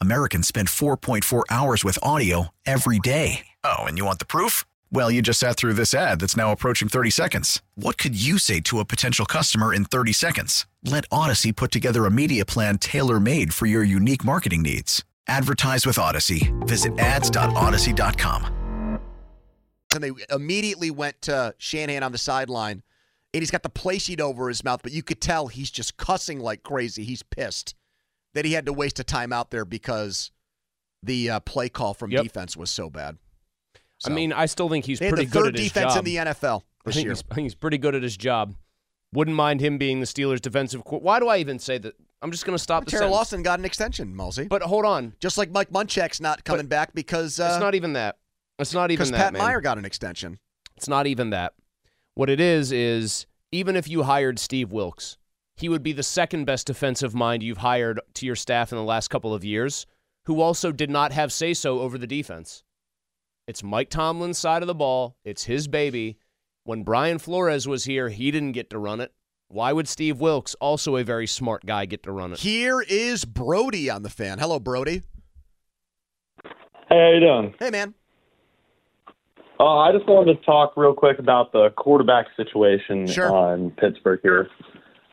Americans spend 4.4 hours with audio every day. Oh, and you want the proof? Well, you just sat through this ad that's now approaching 30 seconds. What could you say to a potential customer in 30 seconds? Let Audacy put together a media plan tailor made for your unique marketing needs. Advertise with Audacy. Visit ads.audacy.com. And they immediately went to Shanahan on the sideline, and he's got the play sheet over his mouth, but you could tell he's just cussing like crazy. He's pissed that he had to waste a timeout there because the uh, play call from Yep. defense was so bad. I mean, I still think he's They had pretty the good third at his defense in the NFL I this think, year. he's, I think he's pretty good at his job. Wouldn't mind him being the Steelers' defensive. Co- Why do I even say that? I'm just going to stop the Terrell sentence. Lawson got an extension, Mulsey. But hold on, Just like Mike Munchak's not coming back because uh, it's not even that. It's not even because that, Pat man. Meyer got an extension. It's not even that. What it is is even if you hired Steve Wilks, he would be the second best defensive mind you've hired to your staff in the last couple of years, who also did not have say so over the defense. It's Mike Tomlin's side of the ball. It's his baby. When Brian Flores was here, he didn't get to run it. Why would Steve Wilks, also a very smart guy, get to run it? Here is Brody on the fan. Hello, Brody. Hey, how you doing? Hey, man. Uh, I just wanted to talk real quick about the quarterback situation Sure. in Pittsburgh here.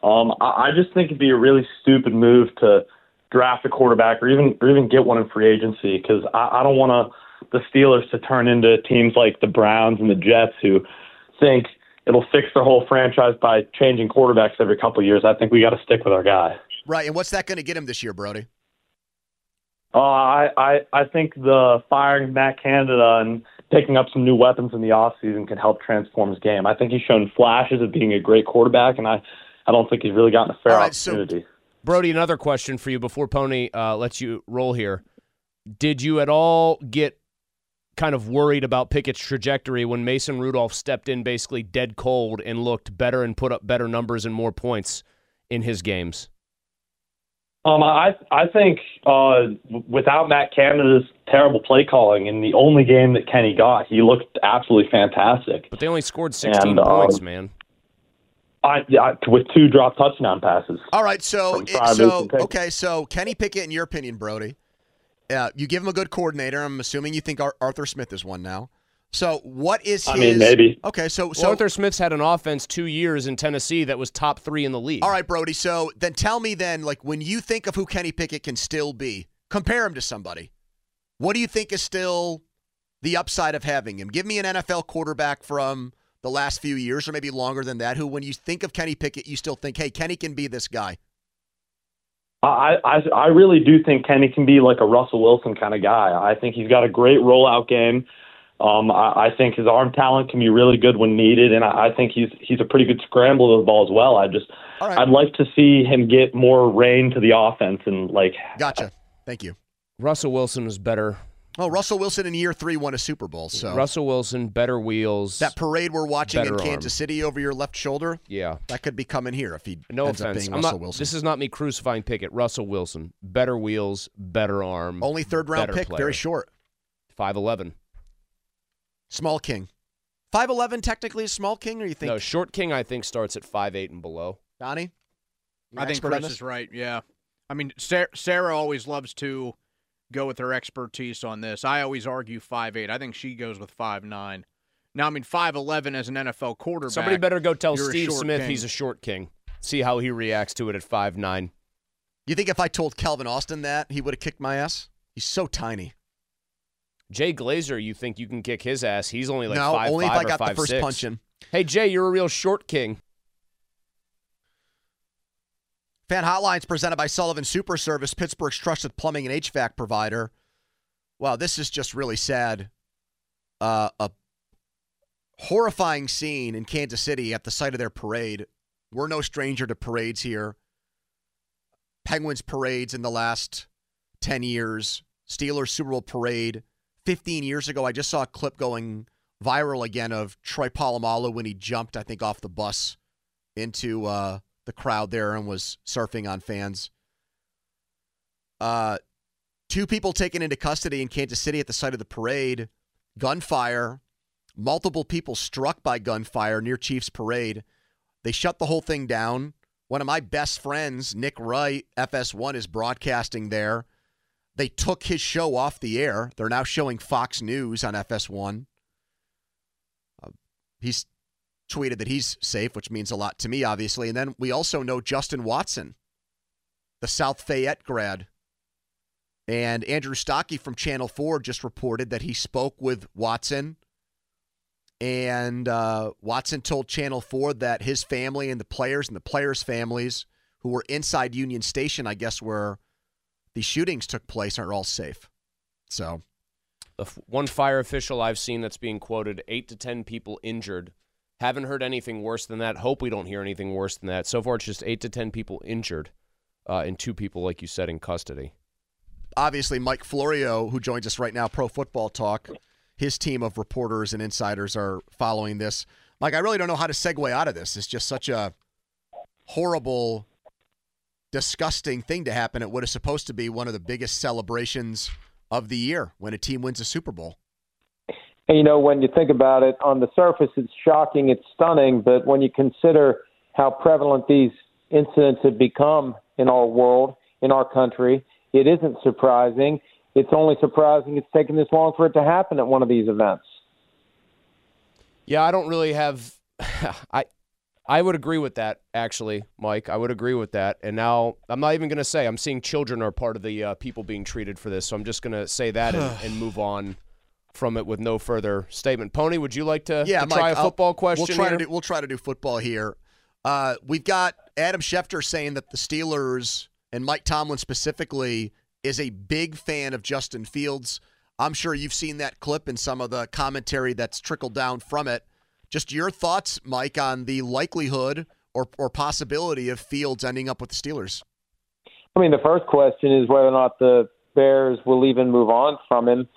Um, I, I just think it'd be a really stupid move to draft a quarterback or even or even get one in free agency because I, I don't want to the Steelers to turn into teams like the Browns and the Jets who think it'll fix their whole franchise by changing quarterbacks every couple of years. I think we got to stick with our guy. Right, and what's that going to get him this year, Brody? Uh, I, I I think the firing Matt Canada and picking up some new weapons in the offseason can help transform his game. I think he's shown flashes of being a great quarterback, and I, I don't think he's really gotten a fair right, so- opportunity. Brody, another question for you before Pony uh, lets you roll here. Did you at all get kind of worried about Pickett's trajectory when Mason Rudolph stepped in basically dead cold and looked better and put up better numbers and more points in his games? Um, I I think uh, without Matt Canada's terrible play calling in the only game that Kenny got, he looked absolutely fantastic. But they only scored 16 And, um, points, man. I, I with two drop touchdown passes. All right, so From so okay, so Kenny Pickett, in your opinion, Brody, uh, you give him a good coordinator. I'm assuming you think Ar- Arthur Smith is one now. So what is his? I mean, maybe. Okay, so So so Arthur Smith's had an offense two years in Tennessee that was top three in the league. all right, Brody. So then tell me then, like when you think of who Kenny Pickett can still be, compare him to somebody. What do you think is still the upside of having him? Give me an NFL quarterback from the last few years, or maybe longer than that, who, when you think of Kenny Pickett, you still think, hey, Kenny can be this guy. I, I I really do think Kenny can be like a Russell Wilson kind of guy. I think he's got a great rollout game. Um, I, I think his arm talent can be really good when needed, and I, I think he's he's a pretty good scrambler of the ball as well. I just All right. I'd like to see him get more reign to the offense and like Gotcha. Thank you. Russell Wilson was better. Oh, Russell Wilson in year three won a Super Bowl. So Russell Wilson, better wheels. that parade we're watching in Kansas arm. City over your left shoulder, yeah. that could be coming here if he No ends up offense. being I'm Russell not, Wilson. This is not me crucifying Pickett. Russell Wilson, better wheels, better arm. Only third round pick, player. very short. Five eleven. Small king. 5'11 technically is small king, or you think, No, short king I think starts at five eight and below. Donnie? I think Chris is right. Yeah, I mean Sarah, Sarah always loves to go with her expertise on this. I always argue five eight. I think she goes with five nine. Now I mean five eleven as an NFL quarterback. Somebody better go tell Steve Smith king. he's a short king. See how he reacts to it at five nine. You think if I told Calvin Austin that, he would have kicked my ass? He's so tiny. Jay Glazer, you think you can kick his ass? He's only like no, five only five if I or got the five first six. punch in. Hey Jay, you're a real short king. Fan Hotlines presented by Sullivan Super Service, Pittsburgh's trusted plumbing and HVAC provider. Wow, this is just really sad. Uh, a horrifying scene in Kansas City at the site of their parade. We're no stranger to parades here. Penguins parades in the last 10 years, Steelers Super Bowl parade, 15 years ago. I just saw a clip going viral again of Troy Polamalu when he jumped, I think, off the bus into uh, the crowd there and was surfing on fans. Uh, two people taken into custody in Kansas City at the site of the parade. Gunfire. Multiple people struck by gunfire near Chiefs Parade. They shut the whole thing down. One of my best friends, Nick Wright, FS1, is broadcasting there. They took his show off the air. They're now showing Fox News on FS1. Uh, he's tweeted that he's safe, which means a lot to me, obviously. And then we also know Justin Watson, the South Fayette grad. And Andrew Stockey from Channel 4 just reported that he spoke with Watson. And uh, Watson told Channel 4 that his family and the players and the players' families who were inside Union Station, I guess, where the shootings took place, are all safe. So. The f- one fire official I've seen that's being quoted eight to 10 people injured. Haven't heard anything worse than that. Hope we don't hear anything worse than that. So far, it's just eight to 10 people injured uh, and two people, like you said, in custody. Obviously, Mike Florio, who joins us right now, Pro Football Talk, his team of reporters and insiders are following this. Mike, I really don't know how to segue out of this. It's just such a horrible, disgusting thing to happen at what is supposed to be one of the biggest celebrations of the year when a team wins a Super Bowl. And, you know, when you think about it, on the surface, it's shocking, it's stunning, but when you consider how prevalent these incidents have become in our world, in our country, it isn't surprising. It's only surprising it's taken this long for it to happen at one of these events. Yeah, I don't really have. I I would agree with that, actually, Mike. I would agree with that. And now I'm not even going to say I'm seeing children are part of the uh, people being treated for this. So I'm just going to say that and, and, move on from it with no further statement. Pony, would you like to, yeah, to Mike, try a football I'll, question? We'll try here? to do, we'll try to do football here. Uh, we've got Adam Schefter saying that the Steelers and Mike Tomlin specifically is a big fan of Justin Fields. I'm sure you've seen that clip and some of the commentary that's trickled down from it. Just your thoughts, Mike, on the likelihood or, or possibility of Fields ending up with the Steelers. I mean, the first question is whether or not the Bears will even move on from him.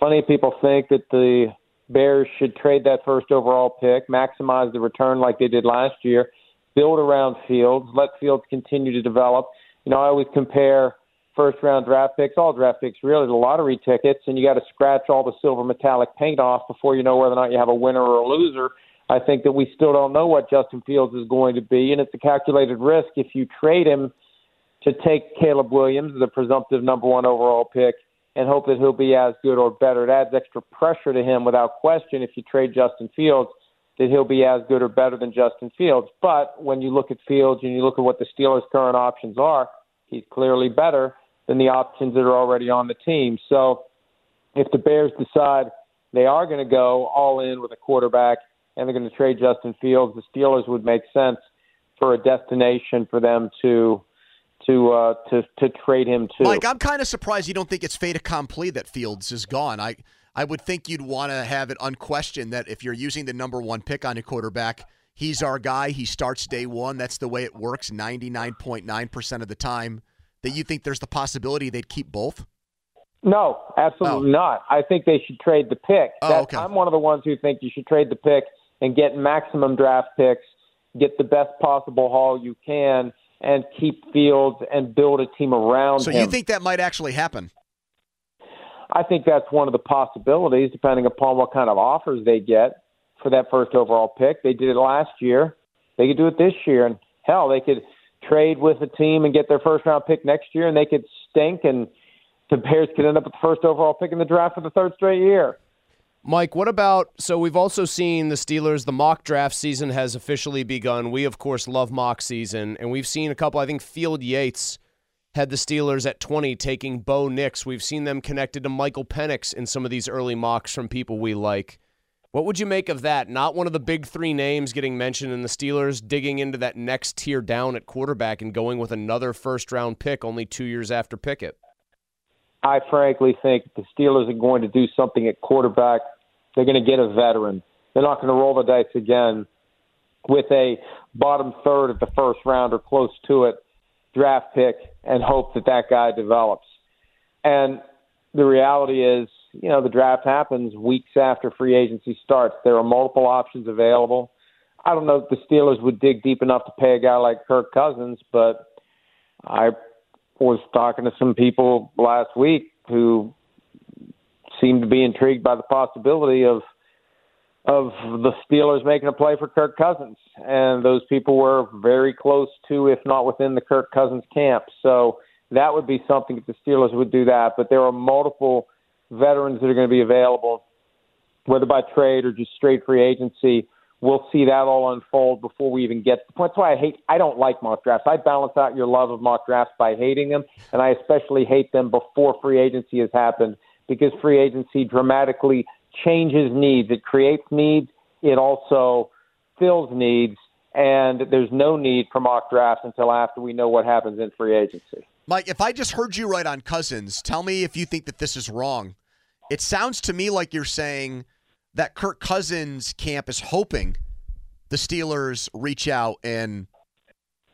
Plenty of people think that the Bears should trade that first overall pick, maximize the return like they did last year, build around Fields, let Fields continue to develop. You know, I always compare first round draft picks, all draft picks really, the lottery tickets, and you got to scratch all the silver metallic paint off before you know whether or not you have a winner or a loser. I think that we still don't know what Justin Fields is going to be, and it's a calculated risk if you trade him to take Caleb Williams, the presumptive number one overall pick, and hope that he'll be as good or better. It adds extra pressure to him without question if you trade Justin Fields that he'll be as good or better than Justin Fields. But when you look at Fields and you look at what the Steelers' current options are, he's clearly better than the options that are already on the team. So if the Bears decide they are going to go all in with a quarterback and they're going to trade Justin Fields, the Steelers would make sense for a destination for them to to uh, to to trade him to. Mike, I'm kind of surprised you don't think it's fait accompli that Fields is gone. I I would think you'd want to have it unquestioned that if you're using the number one pick on a quarterback, he's our guy. He starts day one. That's the way it works 99.9% of the time that you think there's the possibility they'd keep both? No, absolutely oh. not. I think they should trade the pick. Oh, okay. I'm one of the ones who think you should trade the pick and get maximum draft picks, get the best possible haul you can, and keep Fields and build a team around so him. you think that might actually happen? I think that's one of the possibilities, depending upon what kind of offers they get for that first overall pick. They did it last year. They could do it this year, and hell, they could – trade with a team and get their first round pick next year, and they could stink, and the Bears could end up with the first overall pick in the draft for the third straight year. Mike, what about? So we've also seen the Steelers. The mock draft season has officially begun. We, of course, love mock season, and we've seen a couple. I think Field Yates had the Steelers at 20 taking Bo Nix. We've seen them connected to Michael Penix in some of these early mocks from people we like. What would you make of that? Not one of the big three names getting mentioned in the Steelers digging into that next tier down at quarterback and going with another first round pick only two years after Pickett. I frankly think the Steelers are going to do something at quarterback. They're going to get a veteran. They're not going to roll the dice again with a bottom third of the first round or close to it draft pick and hope that that guy develops. And the reality is, you know, the draft happens weeks after free agency starts. There are multiple options available. I don't know if the Steelers would dig deep enough to pay a guy like Kirk Cousins, but I was talking to some people last week who seemed to be intrigued by the possibility of of the Steelers making a play for Kirk Cousins, and those people were very close to, if not within, the Kirk Cousins camp. So that would be something if the Steelers would do that. But there are multiple veterans that are going to be available, whether by trade or just straight free agency. We'll see that all unfold before we even get. That's why I hate. I don't like mock drafts. I balance out your love of mock drafts by hating them, and I especially hate them before free agency has happened because free agency dramatically changes needs. It creates needs. It also fills needs. And there's no need for mock drafts until after we know what happens in free agency. Mike, if I just heard you right on Cousins, tell me if you think that this is wrong. It sounds to me like you're saying that Kirk Cousins camp is hoping the Steelers reach out and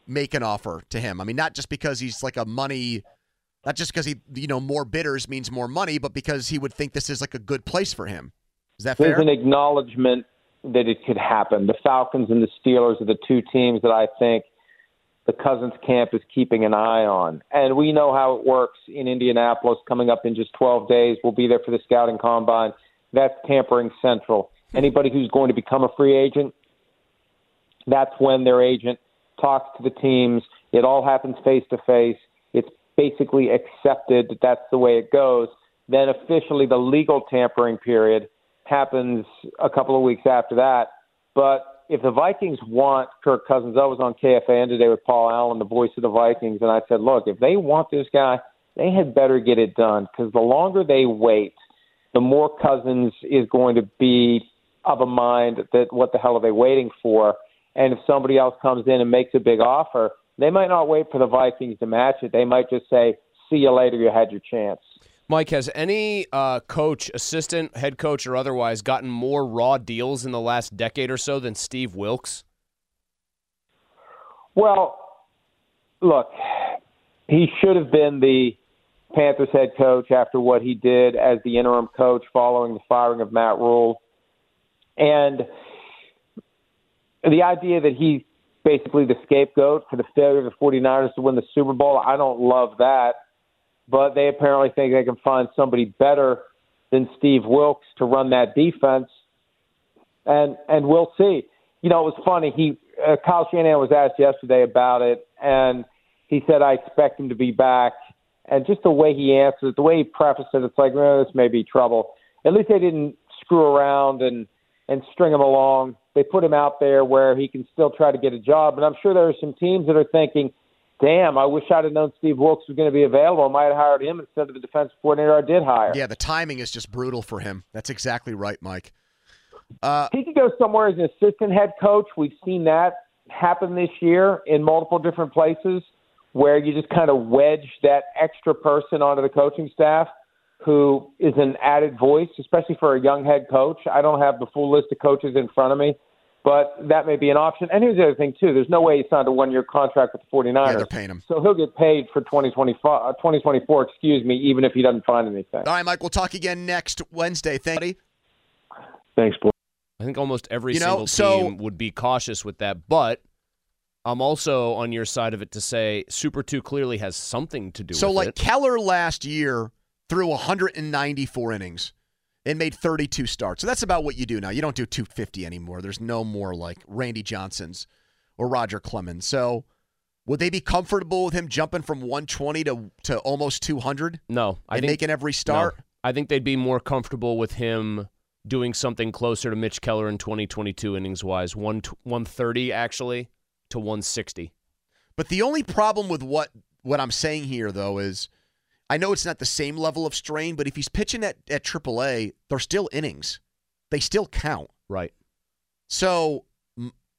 make an offer to him. I mean, not just because he's like a money, not just because he, you know, more bidders means more money, but because he would think this is like a good place for him. Is that fair? There's an acknowledgement that it could happen. The Falcons and the Steelers are the two teams that I think the Cousins camp is keeping an eye on. And we know how it works in Indianapolis coming up in just 12 days. We'll be there for the scouting combine. That's tampering central. Anybody who's going to become a free agent, that's when their agent talks to the teams. It all happens face to face. It's basically accepted that that's the way it goes. Then officially the legal tampering period happens a couple of weeks after that. But if the Vikings want Kirk Cousins, I was on KFAN today with Paul Allen, the voice of the Vikings, and I said, look, if they want this guy, they had better get it done because the longer they wait, the more Cousins is going to be of a mind that what the hell are they waiting for? And if somebody else comes in and makes a big offer, they might not wait for the Vikings to match it. They might just say, see you later, you had your chance. Mike, has any uh, coach, assistant, head coach, or otherwise gotten more raw deals in the last decade or so than Steve Wilks? Well, look, he should have been the Panthers head coach after what he did as the interim coach following the firing of Matt Rhule. And the idea that he's basically the scapegoat for the failure of the 49ers to win the Super Bowl, I don't love that but they apparently think they can find somebody better than Steve Wilks to run that defense, and and we'll see. You know, it was funny. He uh, Kyle Shanahan was asked yesterday about it, and he said, "I expect him to be back." And just the way he answered it, the way he prefaced it, it's like, well, this may be trouble. At least they didn't screw around and and string him along. They put him out there where he can still try to get a job. And I'm sure there are some teams that are thinking, damn, I wish I'd have known Steve Wilks was going to be available. I might have hired him instead of the defensive coordinator I did hire. Yeah, the timing is just brutal for him. That's exactly right, Mike. Uh, he could go somewhere as an assistant head coach. We've seen that happen this year in multiple different places where you just kind of wedge that extra person onto the coaching staff who is an added voice, especially for a young head coach. I don't have the full list of coaches in front of me, but that may be an option. And here's the other thing, too. There's no way he signed a one year contract with the 49ers. Yeah, they're paying him. So he'll get paid for 2024, uh, 2024, excuse me, even if he doesn't find anything. All right, Mike, we'll talk again next Wednesday. Thank you. Thanks, boy. I think almost every You know, single so- team would be cautious with that, but I'm also on your side of it to say Super 2 clearly has something to do with So, like it. Keller last year threw 194 innings and made 32 starts. So that's about what you do now. You don't do 250 anymore. There's no more like Randy Johnson's or Roger Clemens. So would they be comfortable with him jumping from 120 to, to almost 200 No, I and think making every start? No. I think they'd be more comfortable with him doing something closer to Mitch Keller in 2022 innings wise, one 130 actually to 160. But the only problem with what what I'm saying here though is I know it's not the same level of strain, but if he's pitching at, at AAA, they're still innings. They still count. Right. So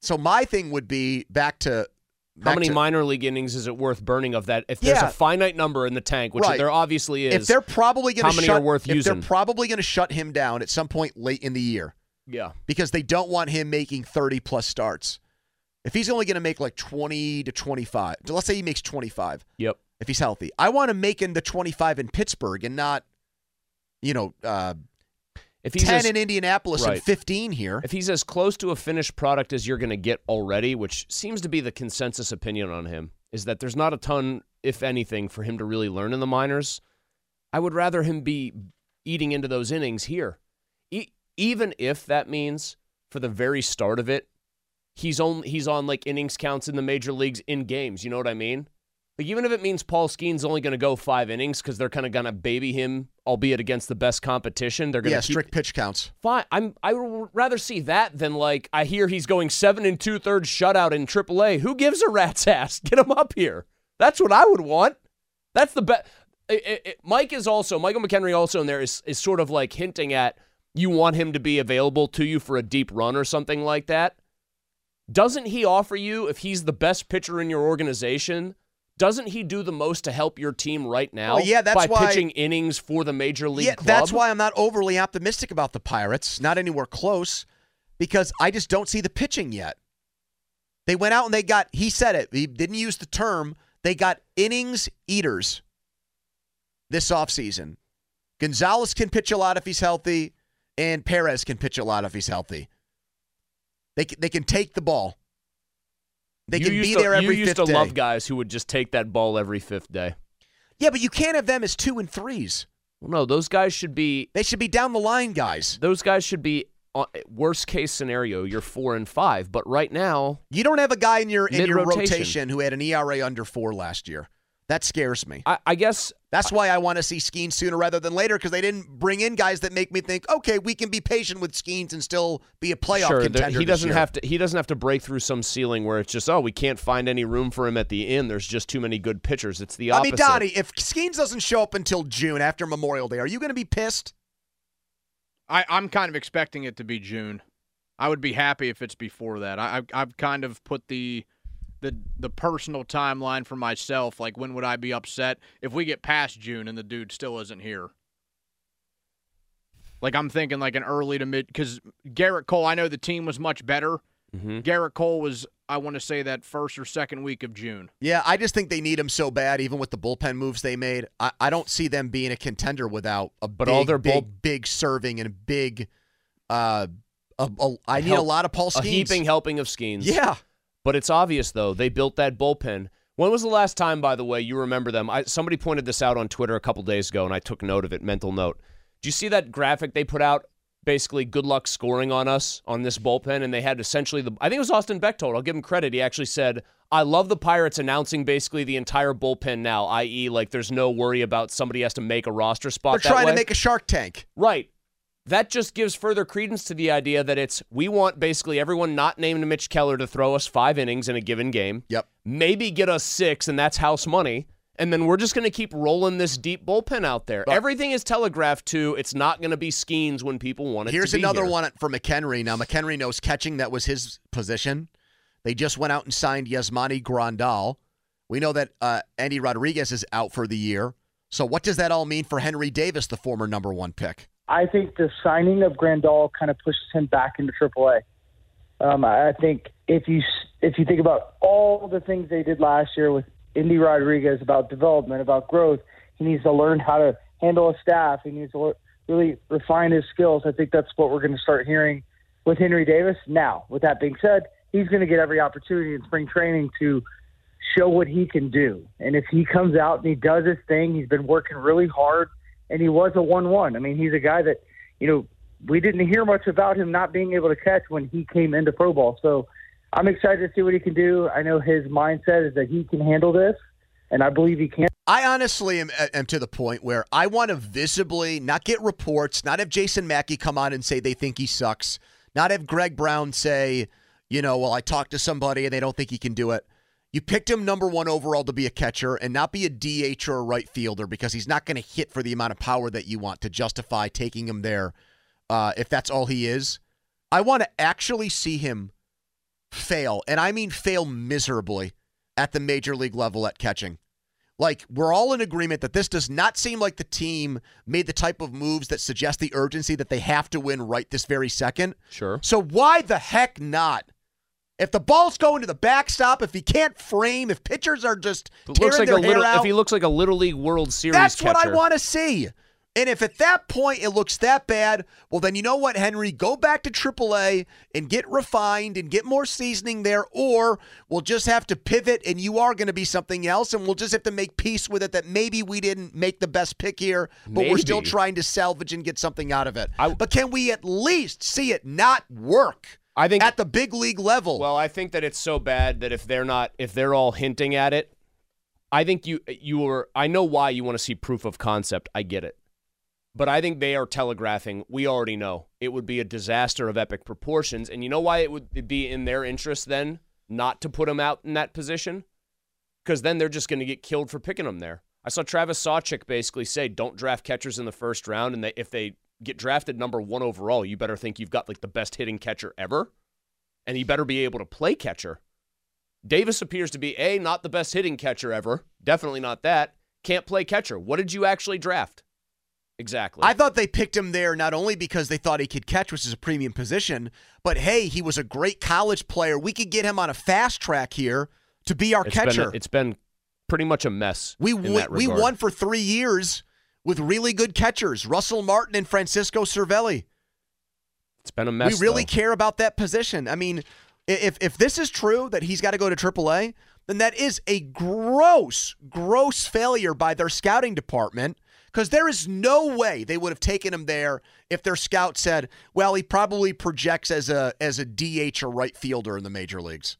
so my thing would be back to How many to- minor league innings is it worth burning of that? If there's Yeah. a finite number in the tank, which Right. there obviously is, if they're probably going how to many shut, are worth if using? they're probably going to shut him down at some point late in the year yeah. because they don't want him making 30 plus starts. If he's only going to make like 20 to 25, let's say he makes 25 Yep. if he's healthy. I want to make him making the 25 in Pittsburgh and not you know, uh, If he's 10 as- in Indianapolis and 15 here. If he's as close to a finished product as you're going to get already, which seems to be the consensus opinion on him, is that there's not a ton, if anything, for him to really learn in the minors. I would rather him be eating into those innings here, e- even if that means for the very start of it, he's on he's on like innings counts in the major leagues in games. You know what I mean? Like even if it means Paul Skenes's only going to go five innings because they're kind of going to baby him, albeit against the best competition. They're going to Yeah, keep, strict pitch counts. Fine. I'm. I would rather see that than like I hear he's going seven and two thirds shutout in AAA. Who gives a rat's ass? Get him up here. That's what I would want. That's the best. Mike is also Michael McKenry also in there is is sort of like hinting at you want him to be available to you for a deep run or something like that. Doesn't he offer you if he's the best pitcher in your organization? Doesn't he do the most to help your team right now? Well, yeah, that's by why- pitching innings for the major league Yeah, club. that's why I'm not overly optimistic about the Pirates. Not anywhere close, because I just don't see the pitching yet. They went out and they got. He said it. He didn't use the term. They got innings eaters this offseason. Gonzales can pitch a lot if he's healthy, and Perez can pitch a lot if he's healthy. They can, they can take the ball. They you can be to, there every You used to day. love guys who would just take that ball every fifth day. Yeah, but you can't have them as two and threes. Well, no, those guys should be. They should be down the line guys. Those guys should be. uh, Worst case scenario, you're four and five, but right now You don't have a guy in your in your rotation who had an ERA under four last year. That scares me. I, I guess That's why I want to see Skenes sooner rather than later because they didn't bring in guys that make me think, okay, we can be patient with Skenes and still be a playoff sure there- he this doesn't year. have to. He doesn't have to break through some ceiling where it's just oh we can't find any room for him at the end. There's just too many good pitchers. It's the I opposite. mean, Dottie, if Skenes doesn't show up until June after Memorial Day, are you going to be pissed? I, I'm kind of expecting it to be June. I would be happy if it's before that. I, I've, I've kind of put the the the personal timeline for myself. Like, when would I be upset if we get past June and the dude still isn't here? Like, I'm thinking like an early to mid because Gerrit Cole. I know the team was much better. Mm-hmm. Gerrit Cole was, I want to say that first or second week of June. Yeah, I just think they need him so bad, even with the bullpen moves they made. I, I don't see them being a contender without a But big, all their big, bull- big serving and a big. Uh, a, a, I need help- a lot of Paul Skenes. a heaping helping of Skenes. Yeah. But it's obvious though they built that bullpen. When was the last time, by the way, you remember them? I, somebody pointed this out on Twitter a couple days ago, and I took note of it. Mental note. Do you see that graphic they put out? Basically, good luck scoring on us on this bullpen, and they had essentially the. I think it was Austin Bechtold. I'll give him credit. He actually said, "I love the Pirates announcing basically the entire bullpen now, i.e., like there's no worry about somebody has to make a roster spot." They're trying way." to make a Shark Tank. Right. That just gives further credence to the idea that it's we want basically everyone not named Mitch Keller to throw us five innings in a given game. Yep. Maybe get us six, and that's house money. And then we're just going to keep rolling this deep bullpen out there. Everything is telegraphed to. It's not going to be Skenes when people want it Here's to be another here. one for McKenry. Now, McKenry knows catching. That was his position. They just went out and signed Yasmani Grandal. We know that uh, Endy Rodriguez is out for the year. So, what does that all mean for Henry Davis, the former number one pick? I think the signing of Grandal kind of pushes him back into AAA. Um, I think if you if you think about all the things they did last year with Endy Rodriguez about development, about growth, he needs to learn how to handle a staff. He needs to really refine his skills. I think that's what we're going to start hearing with Henry Davis. Now, with that being said, he's going to get every opportunity in spring training to show what he can do. And if he comes out and he does his thing, he's been working really hard, and he was a one-one. I mean, he's a guy that you know we didn't hear much about him not being able to catch when he came into pro ball. So I'm excited to see what he can do. I know his mindset is that he can handle this, and I believe he can. I honestly am, am to the point where I want to visibly not get reports, not have Jason Mackey come on and say they think he sucks, not have Greg Brown say, you know, well, I talked to somebody and they don't think he can do it. You picked him number one overall to be a catcher and not be a DH or a right fielder because he's not going to hit for the amount of power that you want to justify taking him there uh, if that's all he is. I want to actually see him fail, and I mean fail miserably at the major league level at catching. Like, we're all in agreement that this does not seem like the team made the type of moves that suggest the urgency that they have to win right this very second. Sure. So, why the heck not? If the ball's going to the backstop, if he can't frame, if pitchers are just tearing looks like their a hair little. out, If he looks like a little league World Series that's catcher, what I want to see. And if at that point it looks that bad, well, then you know what, Henry? Go back to AAA and get refined and get more seasoning there, or we'll just have to pivot and you are going to be something else, and we'll just have to make peace with it that maybe we didn't make the best pick here, but we're still trying to salvage and get something out of it. but can we at least see it not work? I think at the big league level. Well, I think that it's so bad that if they're not, if they're all hinting at it, I think you you are. I know why you want to see proof of concept. I get it, but I think they are telegraphing. We already know it would be a disaster of epic proportions, and you know why it would be in their interest then not to put him out in that position, because then they're just going to get killed for picking him there. I saw Travis Sawchik basically say, "Don't draft catchers in the first round, and they, if they get drafted number one overall, you better think you've got like the best hitting catcher ever." and you better be able to play catcher. Davis appears to be A, not the best hitting catcher ever. Definitely not that. Can't play catcher. What did you actually draft? Exactly. I thought they picked him there not only because they thought he could catch, which is a premium position, but hey, he was a great college player. We could get him on a fast track here to be our It's catcher. Been, it's been pretty much a mess. we we won for three years with really good catchers, Russell Martin and Francisco Cervelli. It's been a mess. we really though. care about that position. I mean, if if this is true that he's got to go to AAA, then that is a gross, gross failure by their scouting department. Because there is no way they would have taken him there if their scout said, "Well, he probably projects as a as a DH or right fielder in the major leagues."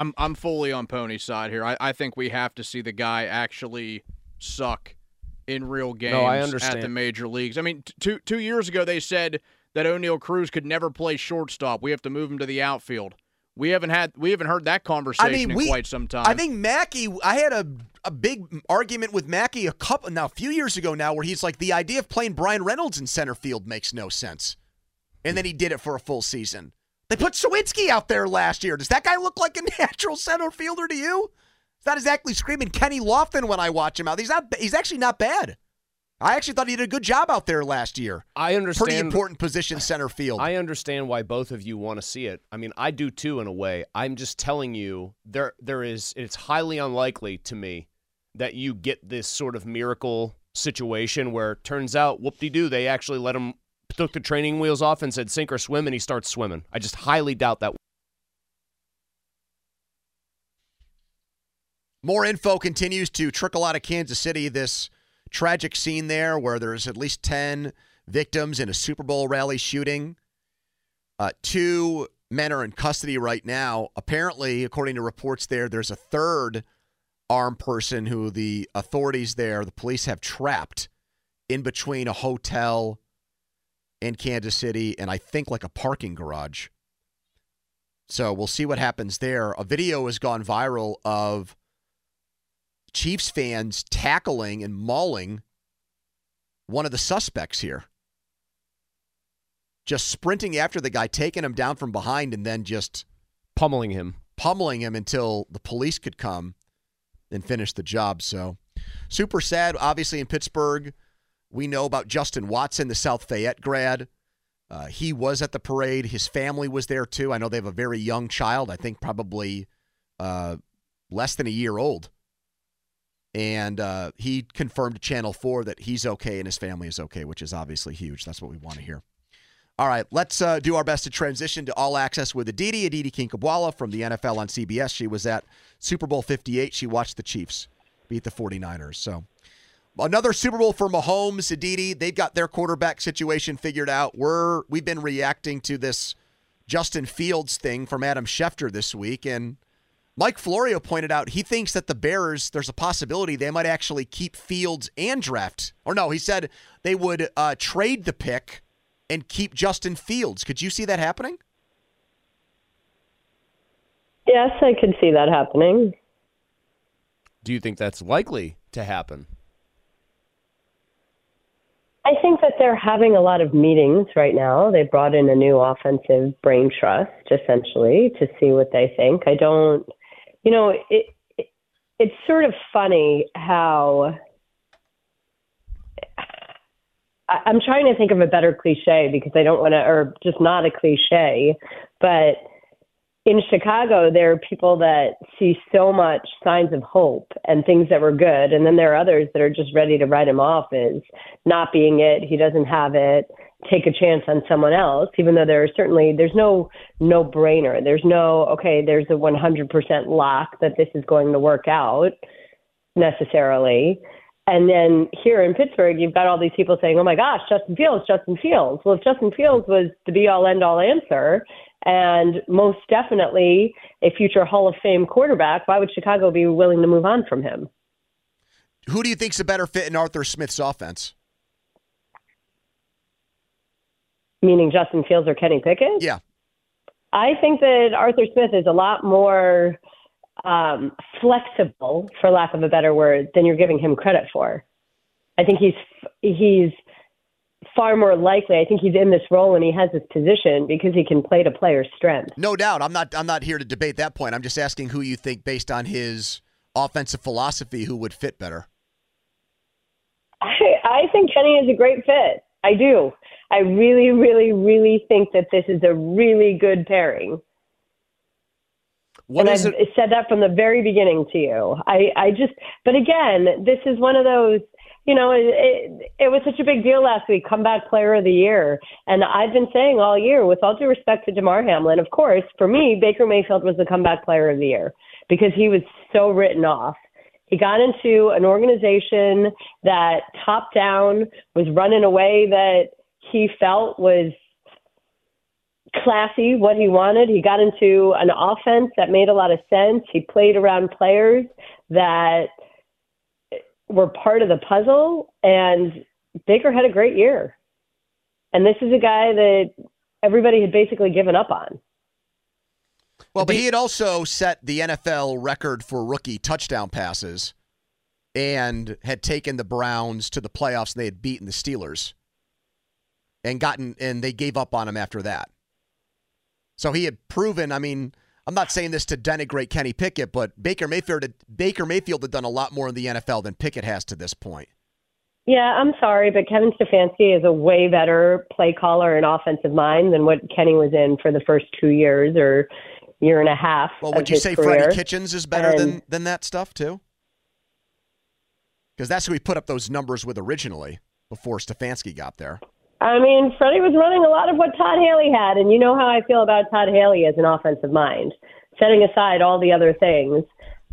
I'm I'm fully on Pony's side here. I, I think we have to see the guy actually suck in real games I at the major leagues. I mean, t- two two years ago they said that Oneil Cruz could never play shortstop. We have to move him to the outfield. We haven't had we haven't heard that conversation in we- quite some time. I think Mackey. I had a a big argument with Mackey a couple now a few years ago now, where he's like the idea of playing Bryan Reynolds in center field makes no sense, and then he did it for a full season. They put Suwinski out there last year. Does that guy look like a natural center fielder to you? Not exactly screaming Kenny Lofton when I watch him out. He's not. He's actually not bad. I actually thought he did a good job out there last year. I understand. Pretty important position center field. I understand why both of you want to see it. I mean, I do too in a way. I'm just telling you there there is it's highly unlikely to me that you get this sort of miracle situation where it turns out whoop-de-doo they actually let him took the training wheels off and said sink or swim and he starts swimming. I just highly doubt that. More info continues to trickle out of Kansas City. This tragic scene there where there's at least 10 victims in a Super Bowl rally shooting. Uh, two men are in custody right now. Apparently, according to reports there, there's a third armed person who the authorities there, the police have trapped in between a hotel in Kansas City and I think like a parking garage. So we'll see what happens there. A video has gone viral of Chiefs fans tackling and mauling one of the suspects here. Just sprinting after the guy, taking him down from behind, and then just pummeling him. Pummeling him until the police could come and finish the job. So, super sad. Obviously, in Pittsburgh, we know about Justin Watson, the South Fayette grad. Uh, he was at the parade. His family was there too. I know they have a very young child. I think probably uh, less than a year old. And uh, he confirmed to Channel 4 that he's okay and his family is okay, which is obviously huge. That's what we want to hear. All right, let's uh, do our best to transition to all access with Aditi. Aditi Kinkhabwala from the NFL on CBS. She was at Super Bowl 58. She watched the Chiefs beat the 49ers. So another Super Bowl for Mahomes, Aditi. They've got their quarterback situation figured out. We're we've been reacting to this Justin Fields thing from Adam Schefter this week, and Mike Florio pointed out he thinks that the Bears, there's a possibility they might actually keep Fields and draft. Or no, he said they would uh, trade the pick and keep Justin Fields. Could you see that happening? Yes, I could see that happening. Do you think that's likely to happen? I think that they're having a lot of meetings right now. They brought in a new offensive brain trust, essentially, to see what they think. I don't, you know, it, it it's sort of funny how I, I'm trying to think of a better cliche because I don't want to, or just not a cliche, but in Chicago, there are people that see so much signs of hope and things that were good, and then there are others that are just ready to write him off as not being it. He doesn't have it. Take a chance on someone else, even though there are certainly there's no no brainer. There's no okay. There's a 100% lock that this is going to work out necessarily. And then here in Pittsburgh, you've got all these people saying, "Oh my gosh, Justin Fields, Justin Fields." Well, if Justin Fields was the be-all, end-all answer, and most definitely a future Hall of Fame quarterback, why would Chicago be willing to move on from him? Who do you think's a better fit in Arthur Smith's offense? Meaning Justin Fields or Kenny Pickett? Yeah. I think that Arthur Smith is a lot more um, flexible, for lack of a better word, than you're giving him credit for. I think he's he's far more likely. I think he's in this role and he has this position because he can play to player's strength. No doubt. I'm not. I'm not here to debate that point. I'm just asking who you think, based on his offensive philosophy, who would fit better. I, I think Kenny is a great fit. I do. I really, really, really think that this is a really good pairing. What and I've said that from the very beginning to you. I, I just, but again, this is one of those, you know, it, it, it was such a big deal last week, comeback player of the year. And I've been saying all year, with all due respect to Damar Hamlin, of course, for me, Baker Mayfield was the comeback player of the year because he was so written off. He got into an organization that top down was running away that he felt was classy, what he wanted. He got into an offense that made a lot of sense. He played around players that were part of the puzzle, and Baker had a great year. And this is a guy that everybody had basically given up on. Well, but he had also set the NFL record for rookie touchdown passes and had taken the Browns to the playoffs and they had beaten the Steelers and gotten and they gave up on him after that. So he had proven, I mean, I'm not saying this to denigrate Kenny Pickett, but Baker Mayfield had, Baker Mayfield had done a lot more in the NFL than Pickett has to this point. Yeah, I'm sorry, but Kevin Stefanski is a way better play caller and offensive mind than what Kenny was in for the first two years or year and a half. Well, would you say career. Freddie Kitchens is better And- than than that stuff too? Because that's who he put up those numbers with originally before Stefanski got there. I mean, Freddie was running a lot of what Todd Haley had, and you know how I feel about Todd Haley as an offensive mind. Setting aside all the other things,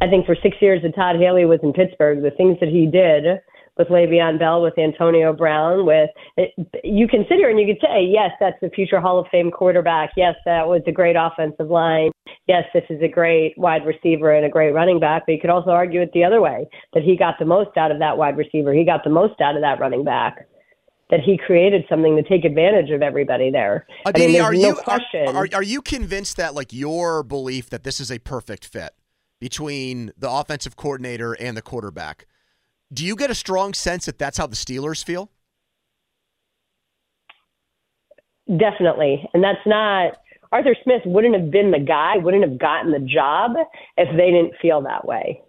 I think for six years that Todd Haley was in Pittsburgh, the things that he did with Le'Veon Bell, with Antonio Brown, with it, you here and you could say, yes, that's the future Hall of Fame quarterback. Yes, that was a great offensive line. Yes, this is a great wide receiver and a great running back. But you could also argue it the other way that he got the most out of that wide receiver. He got the most out of that running back that he created something to take advantage of everybody there. Uh, I mean, Aditi, there's are no you are, question. are, are you convinced that like your belief that this is a perfect fit between the offensive coordinator and the quarterback? Do you get a strong sense that that's how the Steelers feel? Definitely. And that's not Arthur Smith wouldn't have been the guy, wouldn't have gotten the job if they didn't feel that way.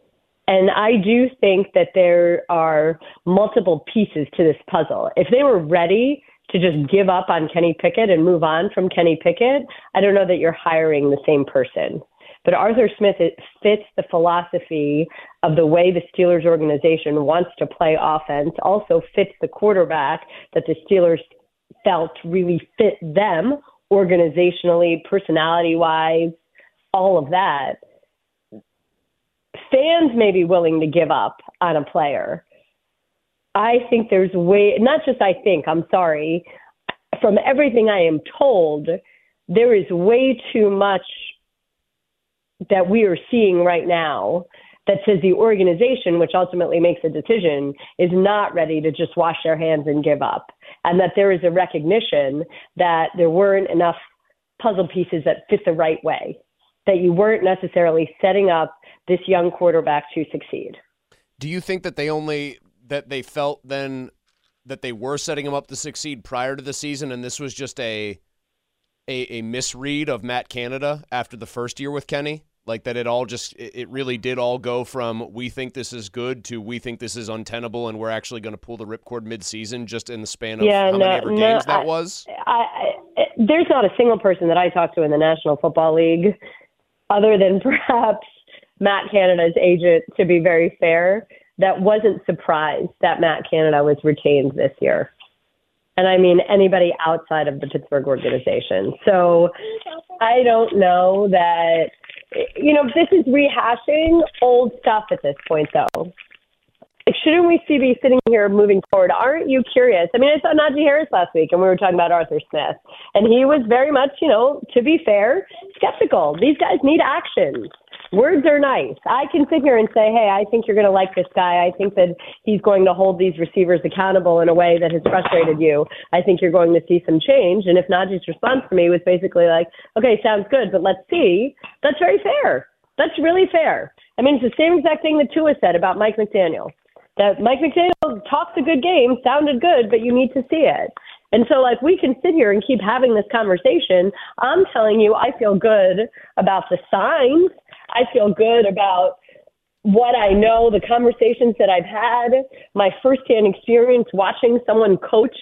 And I do think that there are multiple pieces to this puzzle. If they were ready to just give up on Kenny Pickett and move on from Kenny Pickett, I don't know that you're hiring the same person. But Arthur Smith it fits the philosophy of the way the Steelers organization wants to play offense, also fits the quarterback that the Steelers felt really fit them organizationally, personality wise, all of that. Fans may be willing to give up on a player. I think there's way, not just I think, I'm sorry, from everything I am told, there is way too much that we are seeing right now that says the organization, which ultimately makes a decision, is not ready to just wash their hands and give up. And that there is a recognition that there weren't enough puzzle pieces that fit the right way, that you weren't necessarily setting up this young quarterback to succeed. Do you think that they only that they felt then that they were setting him up to succeed prior to the season, and this was just a a, a misread of Matt Canada after the first year with Kenny? Like that, it all just it really did all go from we think this is good to we think this is untenable, and we're actually going to pull the ripcord mid-season just in the span of Yeah, how no- many ever no, games that I- was. I, I, there's not a single person that I talk to in the National Football League other than perhaps Matt Canada's agent, to be very fair, that wasn't surprised that Matt Canada was retained this year. And I mean anybody outside of the Pittsburgh organization. So I don't know that, you know, this is rehashing old stuff at this point, though. Shouldn't we see be sitting here moving forward? Aren't you curious? I mean, I saw Najee Harris last week, and we were talking about Arthur Smith, and he was very much, you know, to be fair, skeptical. These guys need action. Words are nice. I can sit here and say, hey, I think you're going to like this guy. I think that he's going to hold these receivers accountable in a way that has frustrated you. I think you're going to see some change. And if Najee's response to me was basically like, okay, sounds good, but let's see, that's very fair. That's really fair. I mean, it's the same exact thing that Tua said about Mike McDaniel that Mike McDaniel talks a good game, sounded good, but you need to see it. And so, like, we can sit here and keep having this conversation. I'm telling you, I feel good about the signs. I feel good about what I know, the conversations that I've had, my firsthand experience watching someone coach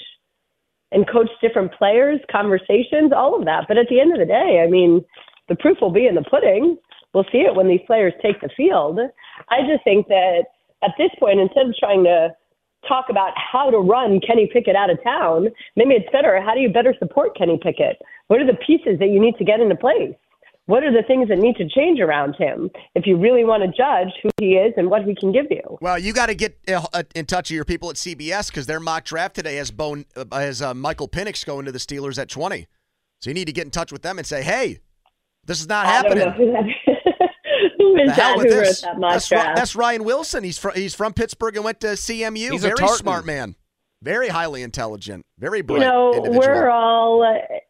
and coach different players, conversations, all of that. But at the end of the day, I mean, the proof will be in the pudding. We'll see it when these players take the field. I just think that at this point, instead of trying to talk about how to run Kenny Pickett out of town, maybe it's better. How do you better support Kenny Pickett? What are the pieces that you need to get into place? What are the things that need to change around him if you really want to judge who he is and what he can give you? Well, you got to get uh, in touch with your people at CBS because their mock draft today has Bone uh, has uh, Michael Penix going to the Steelers at twenty. So you need to get in touch with them and say, "Hey, this is not I happening." Know that is. who is The hell that? with Who wrote this. that mock That's, Ri- draft? that's Ryan Wilson. He's from he's from Pittsburgh and went to CMU. He's a very Tartan. smart man. Very highly intelligent. Very bright. you know, individual. we're all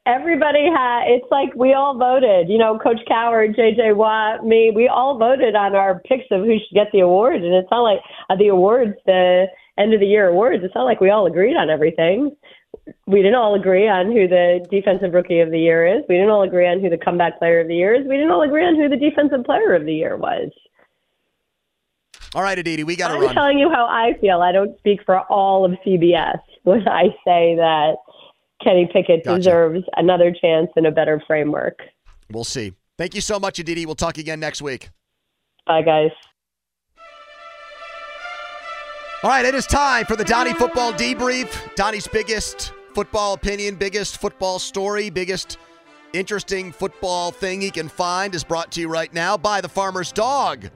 everybody had. It's like we all voted. You know, Coach Cowher, J.J. Watt, me. We all voted on our picks of who should get the awards, and it's not like uh, the awards, the end of the year awards. It's not like we all agreed on everything. We didn't all agree on who the defensive rookie of the year is. We didn't all agree on who the comeback player of the year is. We didn't all agree on who the defensive player of the year was. All right, Aditi, we got to I'm telling you how I feel. I don't speak for all of CBS when I say that Kenny Pickett Gotcha. deserves another chance and a better framework. We'll see. Thank you so much, Aditi. We'll talk again next week. Bye, guys. All right, it is time for the Donnie Football Debrief. Donnie's biggest football opinion, biggest football story, biggest interesting football thing he can find is brought to you right now by the Farmer's Dog.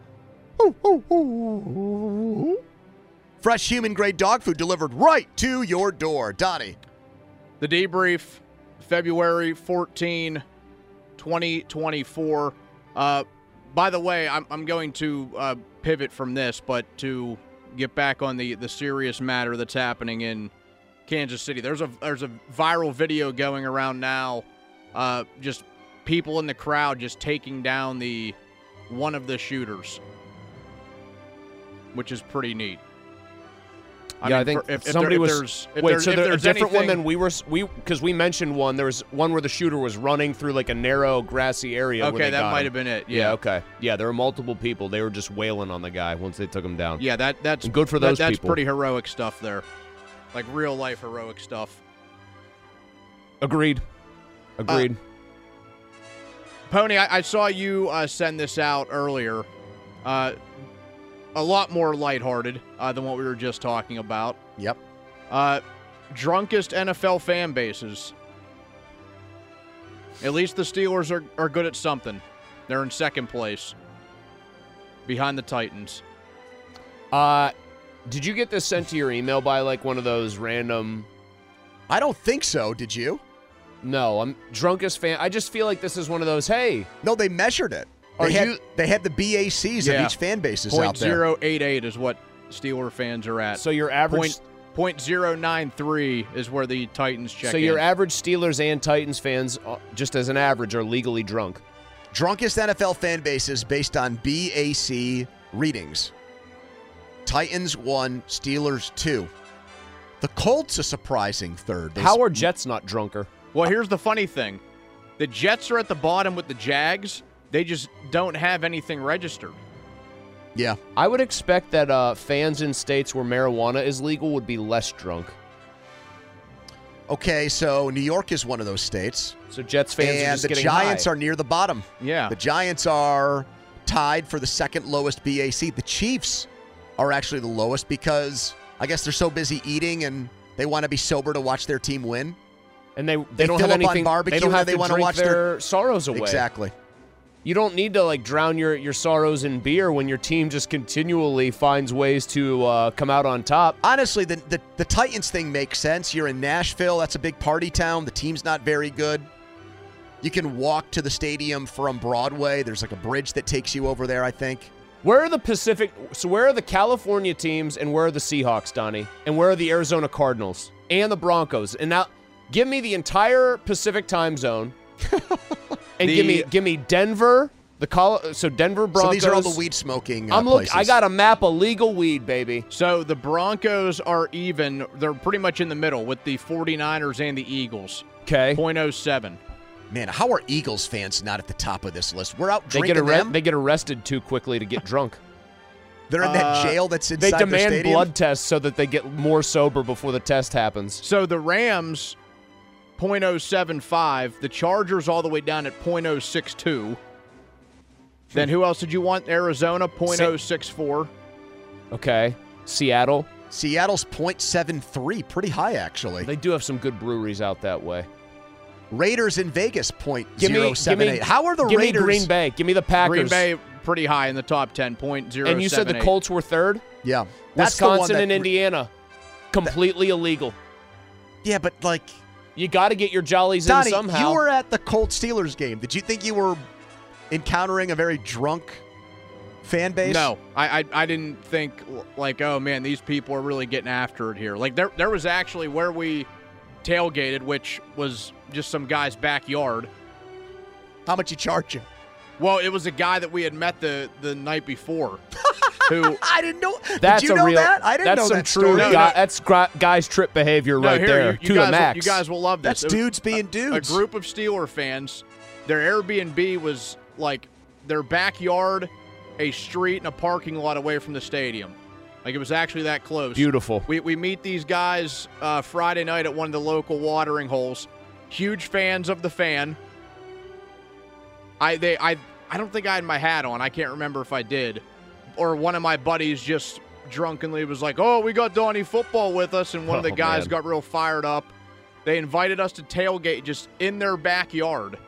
Fresh human grade dog food delivered right to your door. Donnie. The debrief, February 14, 2024. Uh, by the way, I'm, I'm going to uh, pivot from this, but to get back on the, the serious matter that's happening in Kansas City. There's a there's a viral video going around now, uh, just people in the crowd just taking down the one of the shooters, which is pretty neat. Yeah, I think for- if, if somebody there, was. if there's, if wait, there's, so if they're a there's different one than we were. We because we mentioned one. There was one where the shooter was running through like a narrow grassy area. Okay, that might him. have been it, Yeah. yeah. Okay. Yeah, there were multiple people. They were just wailing on the guy once they took him down. Yeah, that that's And good for that- those that's people. pretty heroic stuff there, like real life heroic stuff. Agreed. Agreed. Pony, I, I saw you uh, send this out earlier. Uh, a lot more lighthearted uh, than what we were just talking about. Yep. Uh, drunkest NFL fan bases. At least the Steelers are, are good at something. They're in second place, behind the Titans. Uh, did you get this sent to your email by like one of those random? I don't think so. Did you? No, I'm drunkest fan. I just feel like this is one of those. Hey, No, they measured it. They Are had, they had the BACs Yeah. of each fan bases Point out there. zero eight eight is what Steeler fans are at. so your average. Point point zero nine three is where the Titans check so in. your average Steelers and Titans fans, uh, just as an average, are legally drunk. Drunkest NFL fan bases based on BAC readings. Titans one, Steelers two. The Colts a surprising third. They How are Jets not drunker? Well, here's the funny thing: the Jets are at the bottom with the Jags. They just don't have anything registered. Yeah. I would expect that uh, fans in states where marijuana is legal would be less drunk. Okay, so New York is one of those states. So Jets fans are and just the getting Giants high. are near the bottom. Yeah. The Giants are tied for the second lowest BAC. The Chiefs are actually the lowest because I guess they're so busy eating and they want to be sober to watch their team win. and they They, they don't fill have up anything. on barbecue they don't and have they to want to drink watch their sorrows away. Exactly. You don't need to like drown your, your sorrows in beer when your team just continually finds ways to uh, come out on top. Honestly, the, the the Titans thing makes sense. You're in Nashville. That's a big party town. The team's not very good. You can walk to the stadium from Broadway. There's like a bridge that takes you over there, I think. Where are the Pacific? So where are the California teams and where are the Seahawks, Donnie? And where are the Arizona Cardinals and the Broncos? And now, give me the entire Pacific time zone, and give me give me Denver, the Col- so Denver Broncos. So these are all the weed smoking uh, I'm look. places. I got a map of legal weed, baby. So the Broncos are even. They're pretty much in the middle with the 49ers and the Eagles. Okay. 0.07. Man, how are Eagles fans not at the top of this list? We're out They get arre- them. they get arrested too quickly to get drunk. They're in that Uh, jail that's They inside they demand blood tests so that they get more sober before the test happens. So the Rams 0.075, the Chargers all the way down at 0.062. Then who else did you want? Arizona 0.064. Okay. Seattle. Seattle's 0.73, pretty high actually. They do have some good breweries out that way. Raiders in Vegas point Give me, give me. How are the give Raiders? me Green Bay. Give me the Packers. Green Bay pretty high in the top 10, 0.078. And you said the Colts were third. Yeah, that's the one Wisconsin that- and Indiana, completely illegal. Yeah, but like You got to get your jollies Donnie, in somehow. you were at the Colts Steelers game. Did you think you were encountering a very drunk fan base? No, I, I I didn't think like, oh man, these people are really getting after it here. Like there there was actually where we tailgated, which was just some guy's backyard. How much you charge you? Well, it was a guy that we had met the the night before. who I didn't know. That's Did you a know real. that? I didn't that's know some that true. story. No, guy, no. That's gra- guy's trip behavior No, right here, there you, you to guys the max. you guys will love this. That's It was dudes being a, dudes. A group of Steeler fans. Their Airbnb was like their backyard, a street, and a parking lot away from the stadium. Like it was actually that close. Beautiful. We, we meet these guys uh, Friday night at one of the local watering holes. Huge fans of the fan. I they I I don't think I had my hat on. I can't remember if I did. Or one of my buddies just drunkenly was like, "Oh, we got Donnie football with us," and one of the Oh, guys man. got real fired up. They invited us to tailgate just in their backyard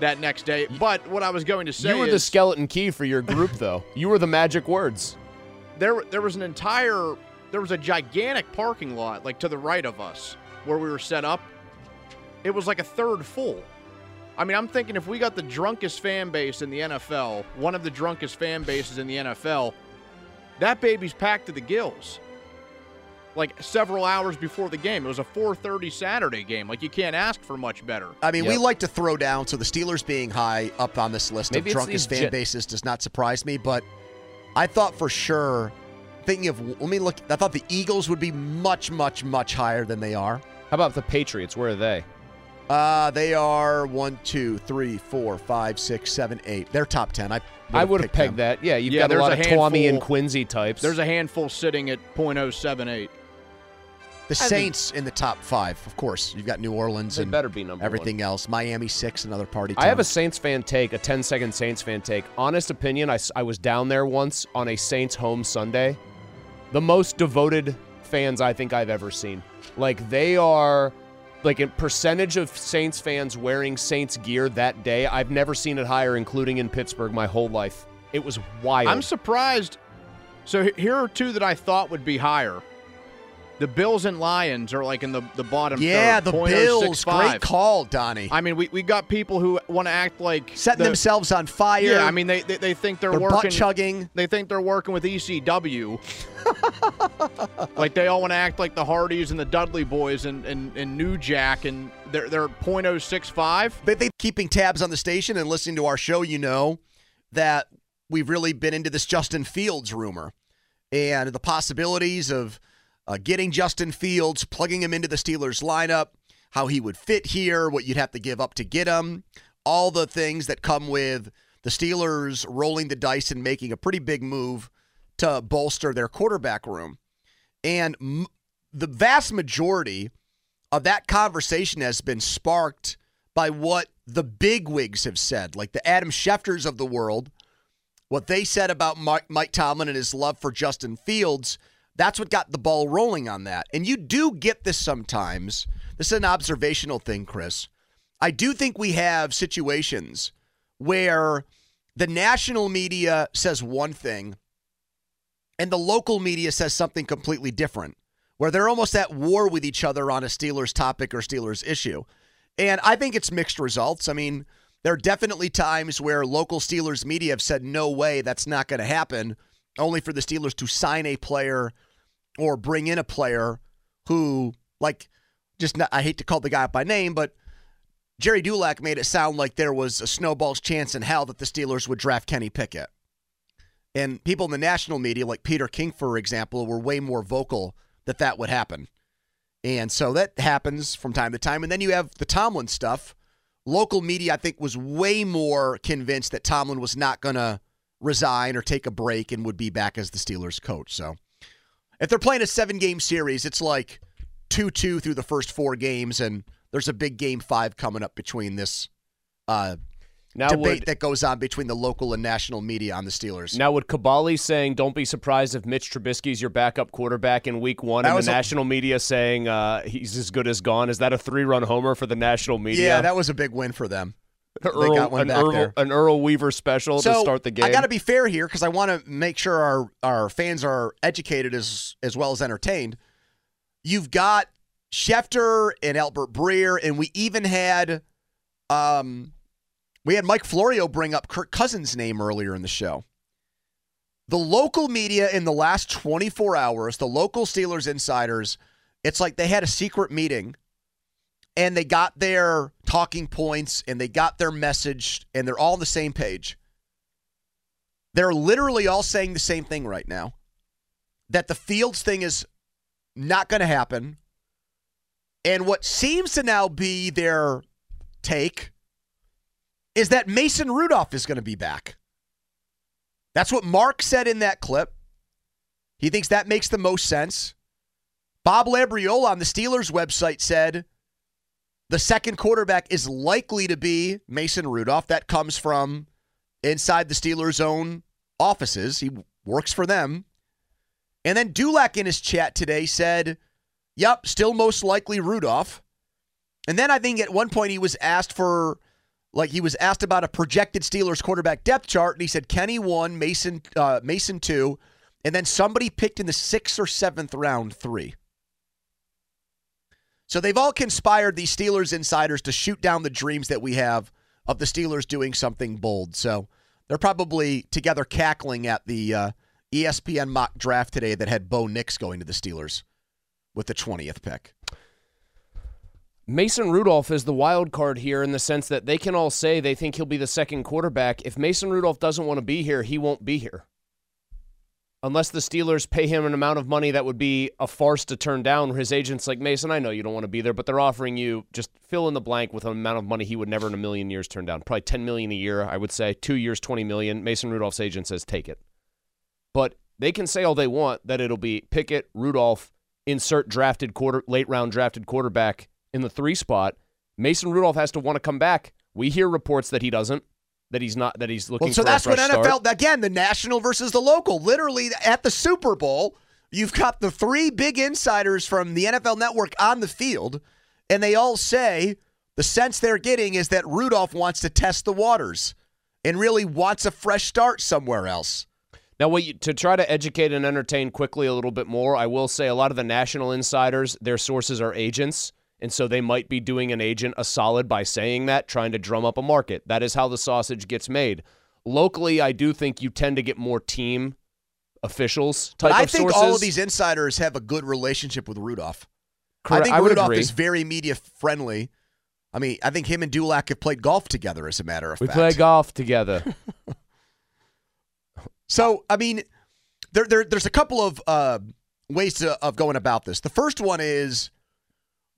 that next day. But what I was going to say you were the skeleton key for your group, though. You were the magic words. there there was an entire there was a gigantic parking lot like to the right of us where we were set up. It was like a third full. I mean, I'm thinking if we got the drunkest fan base in the NFL, one of the drunkest fan bases in the NFL, that baby's packed to the gills. Like several hours before the game. It was a 4:30 Saturday game. Like you can't ask for much better. I mean, we like to throw down, so the Steelers being high up on this list Maybe of drunkest fan jet- bases does not surprise me. But I thought for sure, thinking of, let me look. I thought the Eagles would be much, much, much higher than they are. How about the Patriots? Where are they? Uh, they are one, two, three, four, five, six, seven, eight. They're top ten. I I would have picked pegged them. that. Yeah, you've Yeah, got a lot a of Tommy and Quincy types. There's a handful sitting at .078. The Saints in the top five, of course. You've got New Orleans and better be number everything else. Miami six, another party. I have a. Saints fan take, a 10 second Saints fan take. Honest opinion, I, I was down there once on a Saints home Sunday. The most devoted fans I think I've ever seen. Like, they are, like, a percentage of Saints fans wearing Saints gear that day. I've never seen it higher, including in Pittsburgh, my whole life. It was wild. I'm surprised. So here are two that I thought would be higher. The Bills and Lions are like in the, the bottom Yeah, third, the oh Bills. 0.065. Great call, Donnie. I mean, we, we got people who want to act like Setting the- themselves on fire. Yeah, I mean they they, they think they're, They're butt working chugging. They think they're working with ECW. like they all want to act like the Hardys and the Dudley Boyz and, and, and New Jack and they're they're .065. But they keeping tabs on the station and listening to our show, you know that we've really been into this Justin Fields rumor and the possibilities of uh, getting Justin Fields, plugging him into the Steelers lineup, how he would fit here, what you'd have to give up to get him, all the things that come with the Steelers rolling the dice and making a pretty big move to bolster their quarterback room. And m- the vast majority of that conversation has been sparked by what the big wigs have said, like the Adam Schefters of the world, what they said about Mike, Mike Tomlin and his love for Justin Fields. That's what got the ball rolling on that. And you do get this sometimes. This is an observational thing, Chris. I do think we have situations where the national media says one thing and the local media says something completely different, where they're almost at war with each other on a Steelers topic or Steelers issue. And I think it's mixed results. I mean, there are definitely times where local Steelers media have said, no way, that's not going to happen, only for the Steelers to sign a player or bring in a player who, like, just not, I hate to call the guy by name, but Gerry Dulac made it sound like there was a snowball's chance in hell that the Steelers would draft Kenny Pickett. And people in the national media, like Peter King, for example, were way more vocal that that would happen. And so that happens from time to time. And then you have the Tomlin stuff. Local media, I think, was way more convinced that Tomlin was not going to resign or take a break and would be back as the Steelers coach. So if they're playing a seven game series, it's like 2 2 through the first four games. And there's a big game five coming up between this uh, Now debate would- that goes on between the local and national media on the Steelers. Now, would Kaboly saying, don't be surprised if Mitch Trubisky's your backup quarterback in week one, That and the a- national media saying uh, he's as good as gone? Is that a three run homer for the national media? Yeah, that was a big win for them. Earl, they got one an, back Earl, there. an Earl Weaver special to start the game. I got to be fair here because I want to make sure our our fans are educated as as well as entertained. You've got Schefter and Albert Breer, and we even had um we had Mike Florio bring up Kirk Cousins' name earlier in the show. The local media in the last 24 hours, the local Steelers insiders, it's like they had a secret meeting and they got their talking points and they got their message and they're all on the same page. They're literally all saying the same thing right now that the Fields thing is not going to happen. And what seems to now be their take is that Mason Rudolph is going to be back. That's what Mark said in that clip. He thinks that makes the most sense. Bob Labriola on the Steelers website said the second quarterback is likely to be Mason Rudolph. That comes from inside the Steelers' own offices. He works for them. And then Dulac in his chat today said, Yep, still most likely Rudolph. And then I think at one point he was asked for, like, he was asked about a projected Steelers quarterback depth chart, and he said Kenny one, Mason, uh, Mason two, and then somebody picked in the sixth or seventh round three. So they've all conspired, these Steelers insiders, to shoot down the dreams that we have of the Steelers doing something bold. So they're probably together cackling at the uh, ESPN mock draft today that had Bo Nix going to the Steelers with the 20th pick. Mason Rudolph is the wild card here in the sense that they can all say they think he'll be the second quarterback. If Mason Rudolph doesn't want to be here, he won't be here. Unless the Steelers pay him an amount of money that would be a farce to turn down. Where his agent's like, Mason, I know you don't want to be there, but they're offering you just fill in the blank with an amount of money he would never in a million years turn down. Probably ten million a year, I would say. Two years, twenty million. Mason Rudolph's agent says take it. But they can say all they want that it'll be Pickett, Rudolph, insert drafted quarter late round drafted quarterback in the three spot. Mason Rudolph has to want to come back. We hear reports that he doesn't, that he's not, that he's looking Well, so that's what NFL start. again, the national versus the local. Literally at the Super Bowl, you've got the three big insiders from the NFL network on the field, and they all say the sense they're getting is that Rudolph wants to test the waters and really wants a fresh start somewhere else. Now, what you, to try to educate and entertain quickly a little bit more, I will say a lot of the national insiders, their sources are agents, and so they might be doing an agent a solid by saying that, trying to drum up a market. That is how the sausage gets made. Locally, I do think you tend to get more team officials type But I of think sources. all of these insiders have a good relationship with Rudolph. I think I Rudolph agree. is very media friendly. I mean, I think him and Dulac have played golf together, as a matter of we fact. We play golf together. So, I mean, there, there there's a couple of uh, ways to, of going about this. The first one is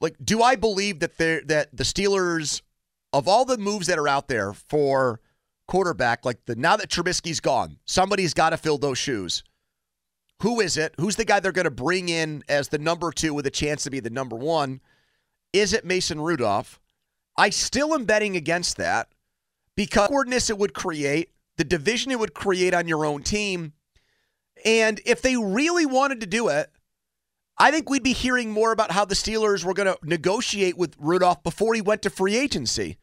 like, do I believe that there that the Steelers, of all the moves that are out there for quarterback, like the now that Trubisky's gone, somebody's got to fill those shoes. Who is it? Who's the guy they're going to bring in as the number two with a chance to be the number one? is it Mason Rudolph? I still am betting against that because awkwardness it would create, the division it would create on your own team. And if they really wanted to do it, I think we'd be hearing more about how the Steelers were going to negotiate with Rudolph before he went to free agency.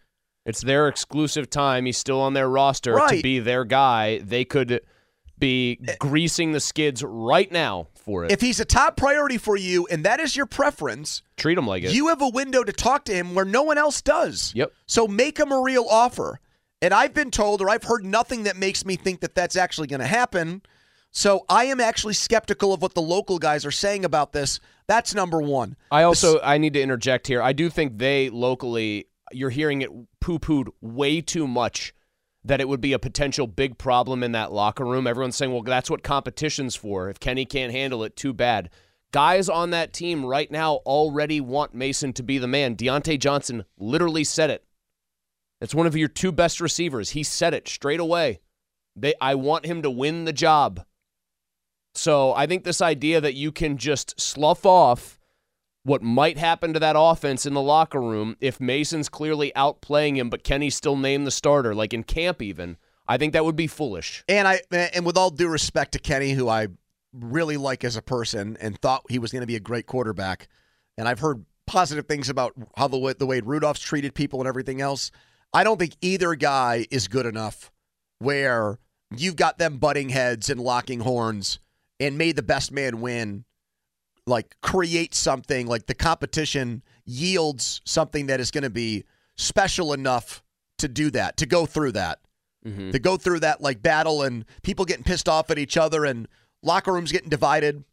It's their exclusive time. He's still on their roster to be their guy. They could be eh. greasing the skids right now for it. If he's a top priority for you and that is your preference, Treat him like it. you have a window to talk to him where no one else does. Yep. So make him a real offer. And I've been told, or I've heard nothing that makes me think that that's actually going to happen. So I am actually skeptical of what the local guys are saying about this. That's number one. I also I need to interject here. I do think they locally you're hearing it poo-pooed way too much that it would be a potential big problem in that locker room. Everyone's saying, "Well, that's what competition's for. If Kenny can't handle it, too bad." Guys on that team right now already want Mason to be the man. Diontae Johnson literally said it. It's one of your two best receivers. He said it straight away. They I want him to win the job. So I think this idea that you can just slough off what might happen to that offense in the locker room if Mason's clearly outplaying him, but Kenny's still named the starter, like in camp even, I think that would be foolish. And I and with all due respect to Kenny, who I really like as a person and thought he was going to be a great quarterback, and I've heard positive things about how the way, the way Rudolph's treated people and everything else. I don't think either guy is good enough where you've got them butting heads and locking horns and made the best man win like create something like the competition yields something that is going to be special enough to do that to go through that. Mm-hmm. To go through that like battle and people getting pissed off at each other and locker rooms getting divided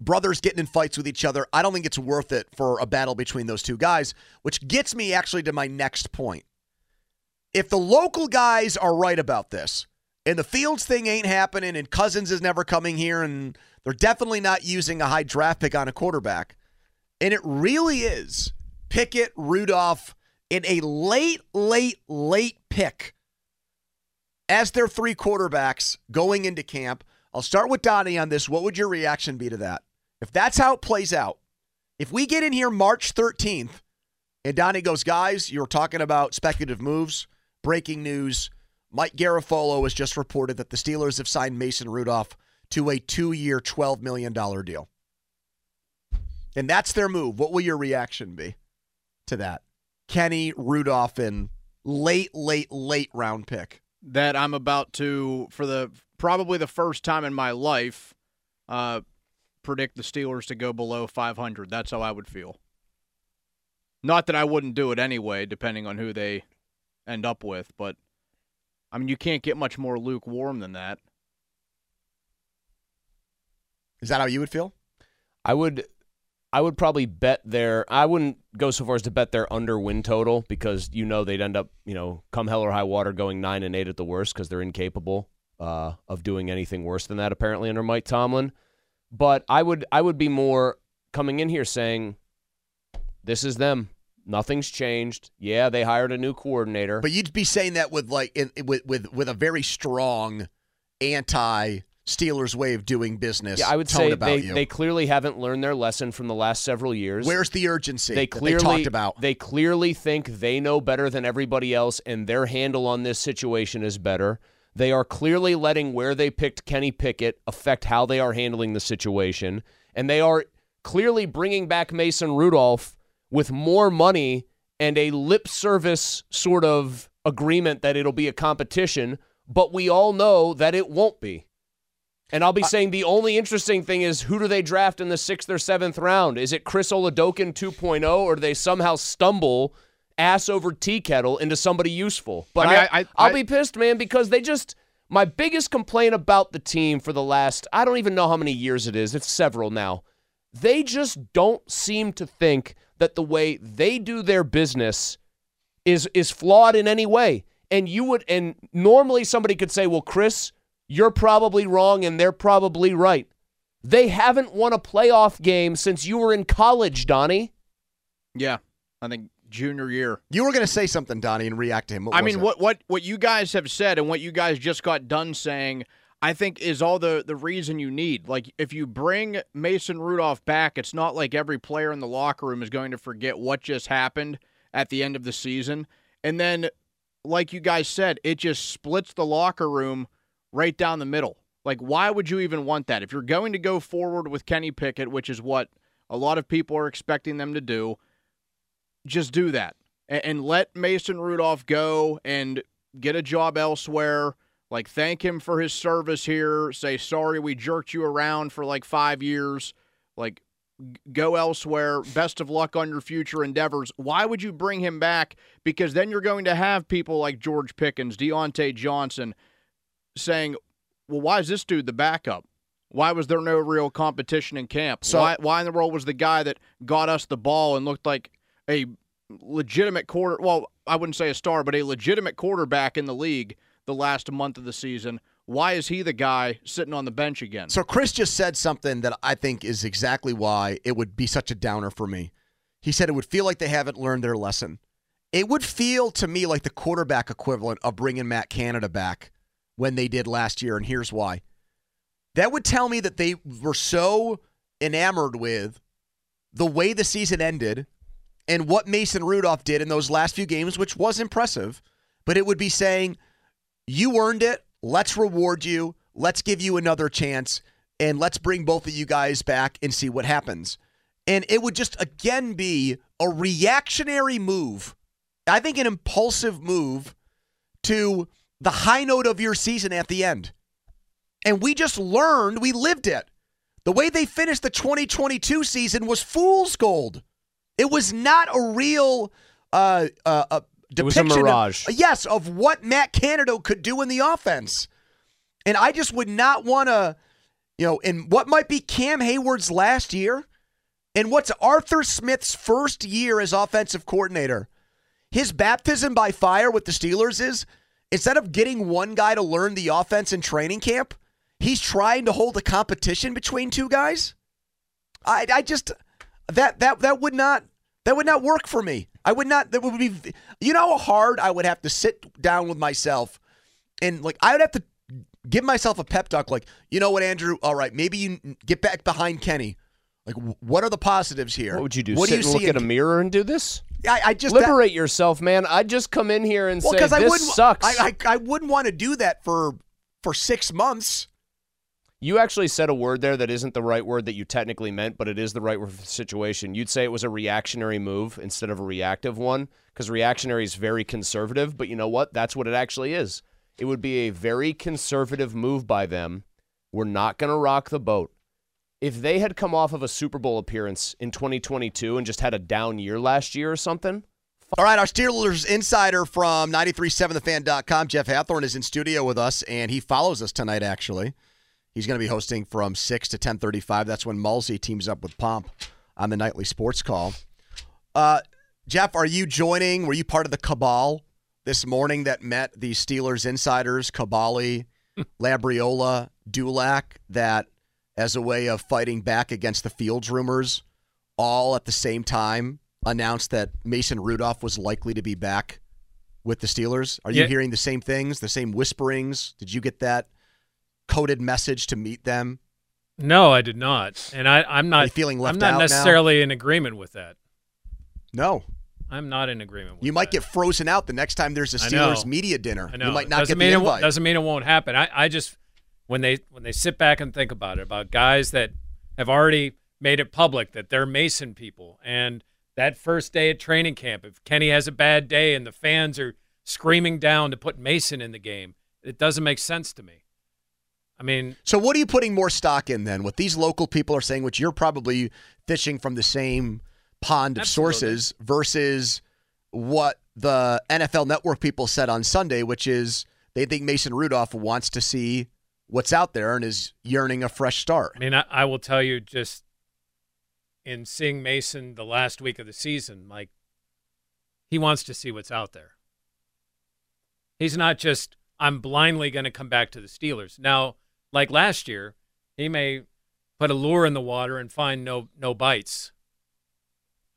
brothers getting in fights with each other. I don't think it's worth it for a battle between those two guys which gets me actually to my next point. If the local guys are right about this and the fields thing ain't happening and cousins is never coming here and they're definitely not using a high draft pick on a quarterback. And it really is pickett rudolph in a late late late pick as their three quarterbacks going into camp. I'll start with donnie on this. What would your reaction be to that? If that's how it plays out if we get in here march 13th and donnie goes guys you're talking about speculative moves breaking news Mike Garafolo has just reported that the Steelers have signed Mason Rudolph to a two year, $12 million deal. And that's their move. What will your reaction be to that? Kenny Rudolph in late, late, late round pick. that I'm about to, for the probably the first time in my life, uh, predict the Steelers to go below 500. That's how I would feel. Not that I wouldn't do it anyway, depending on who they end up with, but I mean, you can't get much more lukewarm than that. Is that how you would feel? I would I would probably bet their I wouldn't go so far as to bet their under win total because you know they'd end up, you know, come hell or high water going 9 and 8 at the worst because they're incapable uh, of doing anything worse than that apparently under Mike Tomlin. But I would I would be more coming in here saying this is them. Nothing's changed. Yeah, they hired a new coordinator. But you'd be saying that with like in, with with with a very strong anti Steelers way of doing business. yeah, I would say about they, you. they clearly haven't learned their lesson from the last several years. Where's the urgency They clearly they talked about? They clearly think they know better than everybody else, and their handle on this situation is better. They are clearly letting where they picked Kenny Pickett affect how they are handling the situation, and they are clearly bringing back Mason Rudolph with more money and a lip service sort of agreement that it'll be a competition, but we all know that it won't be. And I'll be saying the only interesting thing is who do they draft in the sixth or seventh round? Is it Chris Oladokun 2.0, or do they somehow stumble ass over tea kettle into somebody useful? But I mean, I, I- I- will be pissed, man, because they just. My biggest complaint about the team for the last, I don't even know how many years it is, it's several now. They just don't seem to think that the way they do their business is is flawed in any way. And you would and normally somebody could say, "Well, Chris, you're probably wrong and they're probably right." They haven't won a playoff game since you were in college, Donnie. Yeah, I think junior year. You were going to say something, Donnie, and react to him. What I mean, it? what what what you guys have said and what you guys just got done saying, I think is all the the reason you need. Like if you bring Mason Rudolph back, it's not like every player in the locker room is going to forget what just happened at the end of the season. And then like you guys said, it just splits the locker room right down the middle. Like why would you even want that? If you're going to go forward with Kenny Pickett, which is what a lot of people are expecting them to do, just do that. And, and let Mason Rudolph go and get a job elsewhere like thank him for his service here. Say sorry we jerked you around for like five years. Like go elsewhere. Best of luck on your future endeavors. Why would you bring him back? Because then you're going to have people like george pickens Diontae johnson saying well why is this dude the backup? Why was there no real competition in camp? So- why, why in the world was the guy that got us the ball and looked like a legitimate quarter well i wouldn't say a star but a legitimate quarterback in the league the last month of the season why is he the guy sitting on the bench again So Chris just said something that I think is exactly why it would be such a downer for me. He said it would feel like they haven't learned their lesson. It would feel to me like the quarterback equivalent of bringing Matt Canada back when they did last year, and here's why. That would tell me that they were so enamored with the way the season ended and what Mason Rudolph did in those last few games, which was impressive, but it would be saying, you earned it. Let's reward you. Let's give you another chance. And let's bring both of you guys back and see what happens. And it would just again be a reactionary move. I think an impulsive move to the high note of your season at the end. And we just learned, we lived it. The way they finished the 2022 season was fool's gold. It was not a real uh, uh, It was a depiction of- mirage. yes, of what Matt Canada could do in the offense. And I just would not want to, you know, in what might be Cam Hayward's last year and what's Arthur Smith's first year as offensive coordinator. His baptism by fire with the Steelers is instead of getting one guy to learn the offense in training camp, he's trying to hold a competition between two guys. I, I just that that that would not that would not work for me. I would not. That would be. You know how hard I would have to sit down with myself, and like I would have to give myself a pep talk. Like you know what, Andrew? All right, maybe you get back behind Kenny. Like what are the positives here? What would you do? What Sit do you and look see? at a mirror and do this? I, I just that- liberate yourself, man. I'd just come in here and well, say this I wouldn't. sucks. I, I I wouldn't want to do that for for six months. You actually said a word there that isn't the right word that you technically meant, but it is the right word for the situation. You'd say it was a reactionary move instead of a reactive one, because reactionary is very conservative, but you know what? That's what it actually is. It would be a very conservative move by them. We're not going to rock the boat. If they had come off of a Super Bowl appearance in 2022 and just had a down year last year or something, All right, our Steelers insider from 937thefan.com, Jeff Hathhorn, is in studio with us, and he follows us tonight, actually. He's going to be hosting from 6 to 1035. That's when Mulsey teams up with Pomp on the nightly sports call. Uh, Jeff, are you joining? Were you part of the cabal this morning that met the Steelers insiders, Kaboly, Labriola, Dulac, that as a way of fighting back against the Fields rumors, all at the same time announced that Mason Rudolph was likely to be back with the Steelers? Are you Yeah. hearing the same things, the same whisperings? Did you get that coded message to meet them? No, I did not, and I, I'm not feeling left I'm not out now? necessarily in agreement with that. No. I'm not in agreement. with You might get frozen out the next time there's a. Steelers media dinner. I know. You might not doesn't get mean the it, won't- doesn't mean it won't happen. I, I just when they when they sit back and think about it, about guys that have already made it public that they're Mason people, and that first day at training camp, if Kenny has a bad day and the fans are screaming down to put Mason in the game, it doesn't make sense to me. I mean, So what are you putting more stock in then? What these local people are saying, which you're probably fishing from the same pond of Absolutely. sources, versus what the NFL Network people said on Sunday, which is they think Mason Rudolph wants to see what's out there and is yearning a fresh start. I mean, I, I will tell you just in seeing Mason the last week of the season, like he wants to see what's out there. He's not just I'm blindly going to come back to the Steelers. Now, like last year, he may put a lure in the water and find no no bites.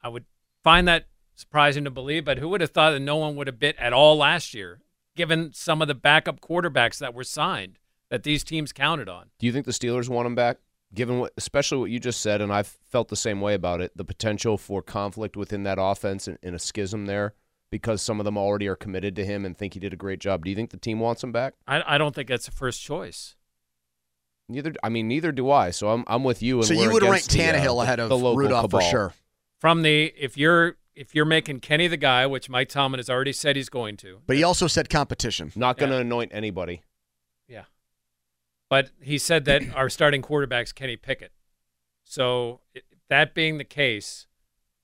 I would find that surprising to believe, but who would have thought that no one would have bit at all last year, given some of the backup quarterbacks that were signed? that these teams counted on. Do you think the Steelers want him back? Given what, especially what you just said, and I've felt the same way about it, the potential for conflict within that offense and, and a schism there because some of them already are committed to him and think he did a great job. Do you think the team wants him back? I, I don't think that's a first choice. Neither. I mean, neither do I. So I'm I'm with you. And So you we're would rank against the, uh, Tannehill ahead of the local Rudolph for sure. From the if you're if you're making Kenny the guy, which Mike Tomlin has already said he's going to, But he also said competition. Not going to anoint anybody. Yeah. But he said that our starting quarterback's Kenny Pickett. So i- that being the case,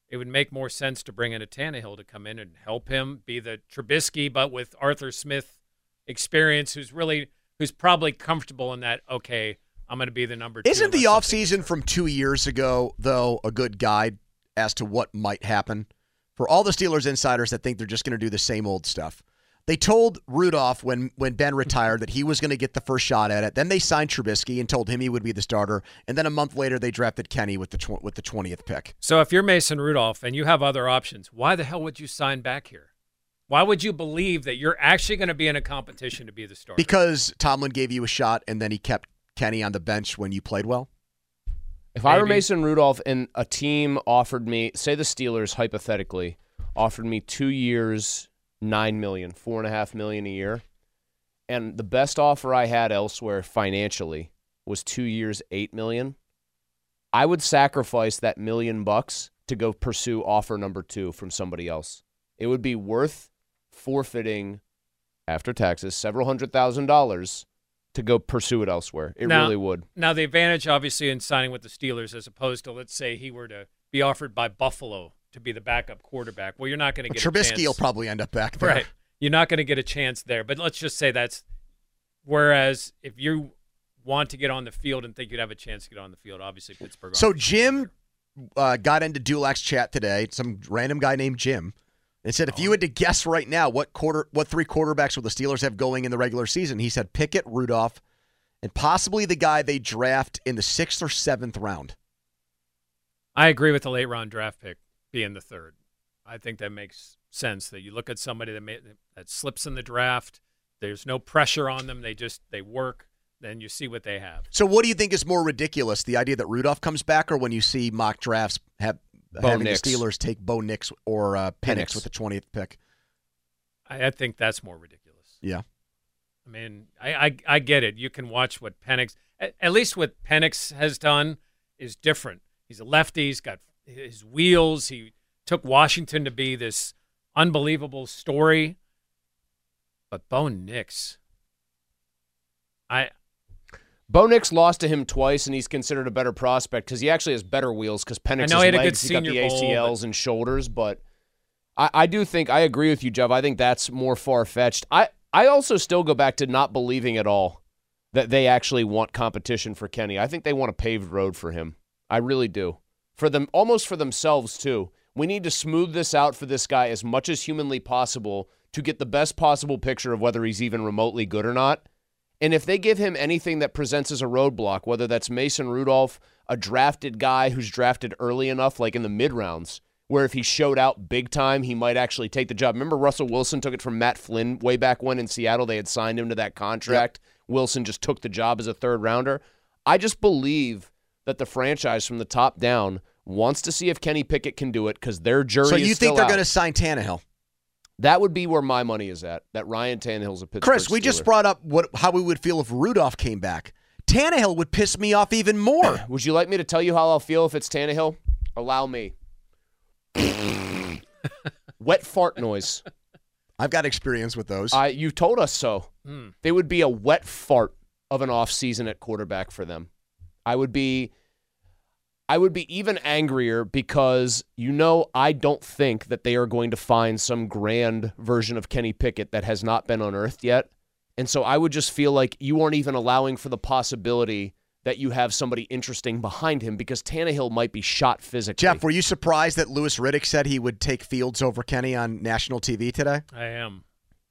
it would make more sense to bring in a Tannehill to come in and help him be the Trubisky, but with Arthur Smith experience, who's really who's probably comfortable in that. Okay, I'm going to be the number two. Isn't the offseason from two years ago, though, a good guide as to what might happen? For all the Steelers insiders that think they're just going to do the same old stuff. They told Rudolph when, when Ben retired that he was going to get the first shot at it. Then they signed Trubisky and told him he would be the starter. And then a month later, they drafted Kenny with the tw- with the twentieth pick. So if you're Mason Rudolph and you have other options, why the hell would you sign back here? Why would you believe that you're actually going to be in a competition to be the starter? Because Tomlin gave you a shot, and then he kept Kenny on the bench when you played well. If I were Mason Rudolph and a team offered me, say the Steelers hypothetically offered me two years, nine million, four and a half million a year, and the best offer I had elsewhere financially was two years, eight million, I would sacrifice that million bucks to go pursue offer number two from somebody else. It would be worth forfeiting after taxes several hundred thousand dollars to go pursue it elsewhere. It Now- really would. Now, the advantage, obviously, in signing with the Steelers, as opposed to, let's say, he were to be offered by Buffalo to be the backup quarterback. Well, you're not going to get a Trubisky chance. will probably end up back there. right. You're not going to get a chance there. But let's just say that's. Whereas if you want to get on the field and think you'd have a chance to get on the field, obviously Pittsburgh. So Jim uh, got into Dulac's chat today. Some random guy named Jim. And said, if you oh. had to guess right now what quarter, what three quarterbacks will the Steelers have going in the regular season, he said Pickett, Rudolph, and possibly the guy they draft in the sixth or seventh round. I agree with the late round draft pick being the third. I think that makes sense. That you look at somebody that may, that slips in the draft. There's no pressure on them. They just they work. Then you see what they have. So, what do you think is more ridiculous, the idea that Rudolph comes back, or when you see mock drafts have Bo having Nix. the Steelers take Bo Nix or uh, Penix, Penix. with the twentieth pick? I, I think that's more ridiculous. Yeah. I mean, I, I I get it. You can watch what Penix, at, at least what Penix has done, is different. He's a lefty. He's got his wheels. He took Washington to be this unbelievable story. But Bo Nix, I Bo Nix lost to him twice, and he's considered a better prospect because he actually has better wheels. Because Penix I know he had a good he got the Senior Bowl, ACLs and shoulders, but I, I do think I agree with you, Jeff. I think that's more far fetched. I I also still go back to not believing at all that they actually want competition for Kenny. I think they want a paved road for him. I really do. For them, almost for themselves too. We need to smooth this out for this guy as much as humanly possible to get the best possible picture of whether he's even remotely good or not. And if they give him anything that presents as a roadblock, whether that's Mason Rudolph, a drafted guy who's drafted early enough, like in the mid rounds, where if he showed out big time, he might actually take the job. Remember, Russell Wilson took it from Matt Flynn way back when in Seattle. They had signed him to that contract. Wilson just took the job as a third rounder. I just believe that the franchise from the top down wants to see if Kenny Pickett can do it because their jury So you think they're going to sign Tannehill? That would be where my money is at. That Ryan Tannehill's a Pittsburgh Chris, we just brought up what how we would feel if Rudolph came back. Tannehill would piss me off even more. Would you like me to tell you how I'll feel if it's Tannehill? Allow me. Wet fart noise. I've got experience with those. I you told us so. Hmm. They would be a wet fart of an off season at quarterback for them. I would be I would be even angrier because you know I don't think that they are going to find some grand version of Kenny Pickett that has not been unearthed yet. And so I would just feel like you aren't even allowing for the possibility that you have somebody interesting behind him because Tannehill might be shot physically. Jeff, were you surprised that Louis Riddick said he would take Fields over Kenny on national TV today? I am,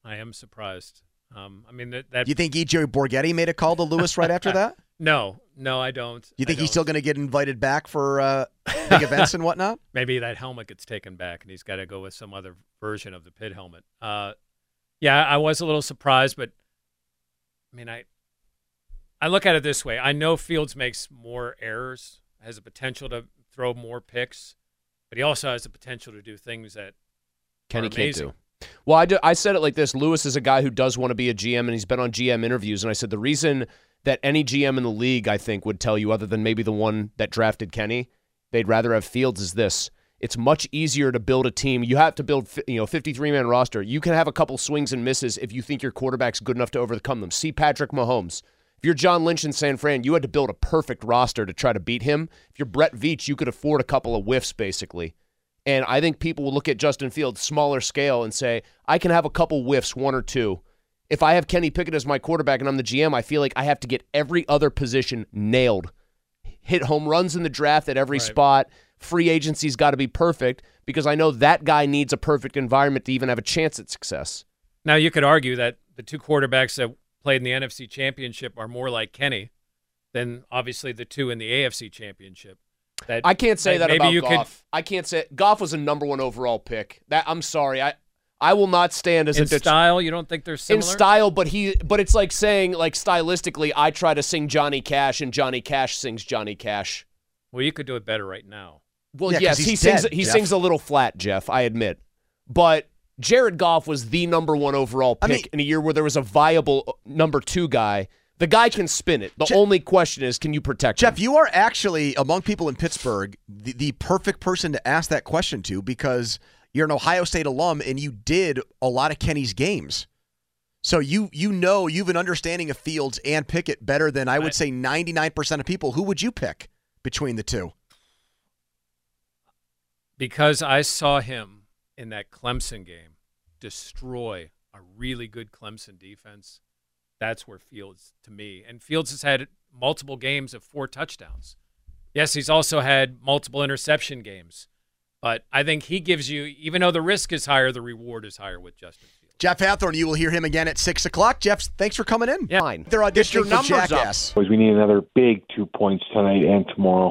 I am surprised. Um, I mean that. that you think EJ Borghetti made a call to Louis right after that? No, no, I don't. You think he's don't. still going to get invited back for uh, big events and whatnot? Maybe that helmet gets taken back, and he's got to go with some other version of the Pitt helmet. Uh, yeah, I was a little surprised, but I mean, I I look at it this way. I know Fields makes more errors, has the potential to throw more picks, but he also has the potential to do things that Kenny are can't do. Well, I, do, I said it like this. Louis is a guy who does want to be a GM, and he's been on GM interviews. And I said the reason that any GM in the league, I think, would tell you, other than maybe the one that drafted Kenny, they'd rather have Fields is this. It's much easier to build a team. You have to build, you know, 53 man roster. You can have a couple swings and misses if you think your quarterback's good enough to overcome them. See Patrick Mahomes. If you're John Lynch in San Fran, you had to build a perfect roster to try to beat him. If you're Brett Veach, you could afford a couple of whiffs, basically. And I think people will look at Justin Fields, smaller scale, and say, I can have a couple whiffs, one or two. If I have Kenny Pickett as my quarterback and I'm the GM, I feel like I have to get every other position nailed. Hit home runs in the draft at every Right. spot. Free agency's got to be perfect because I know that guy needs a perfect environment to even have a chance at success. Now you could argue that the two quarterbacks that played in the NFC Championship are more like Kenny than obviously the two in the AFC Championship. That I can't say that maybe about you Goff. I can't say Goff was a number one overall pick. That I'm sorry. I I will not stand as could in a det- style. You don't think they're similar? in style, but he but it's like saying like stylistically, I try to sing Johnny Cash and Johnny Cash sings Johnny Cash. Well, you could do it better right now. Well, Yeah, 'cause yes, he's he sings he Jeff. sings a little flat, Jeff, I admit. But Jared Goff was the number one overall pick I mean- in a year where there was a viable uh, number two guy. The guy can spin it. The Je- only question is, can you protect Jeff, him? you are actually among people in Pittsburgh the, the perfect person to ask that question to because you're an Ohio State alum and you did a lot of Kenny's games. So you you know you have an understanding of Fields and Pickett better than I would Right. say 99% of people. Who would you pick between the two? because I saw him in that Clemson game destroy a really good Clemson defense. That's where Fields, to me, and Fields has had multiple games of four touchdowns. Yes, he's also had multiple interception games, but I think he gives you, even though the risk is higher, the reward is higher with Justin Fields. Jeff Hathhorn, you will hear him again at 6 o'clock. Jeff, thanks for coming in. Yeah. Fine. They're Get your auditioning for numbers up. Boys, we need another big two points tonight and tomorrow.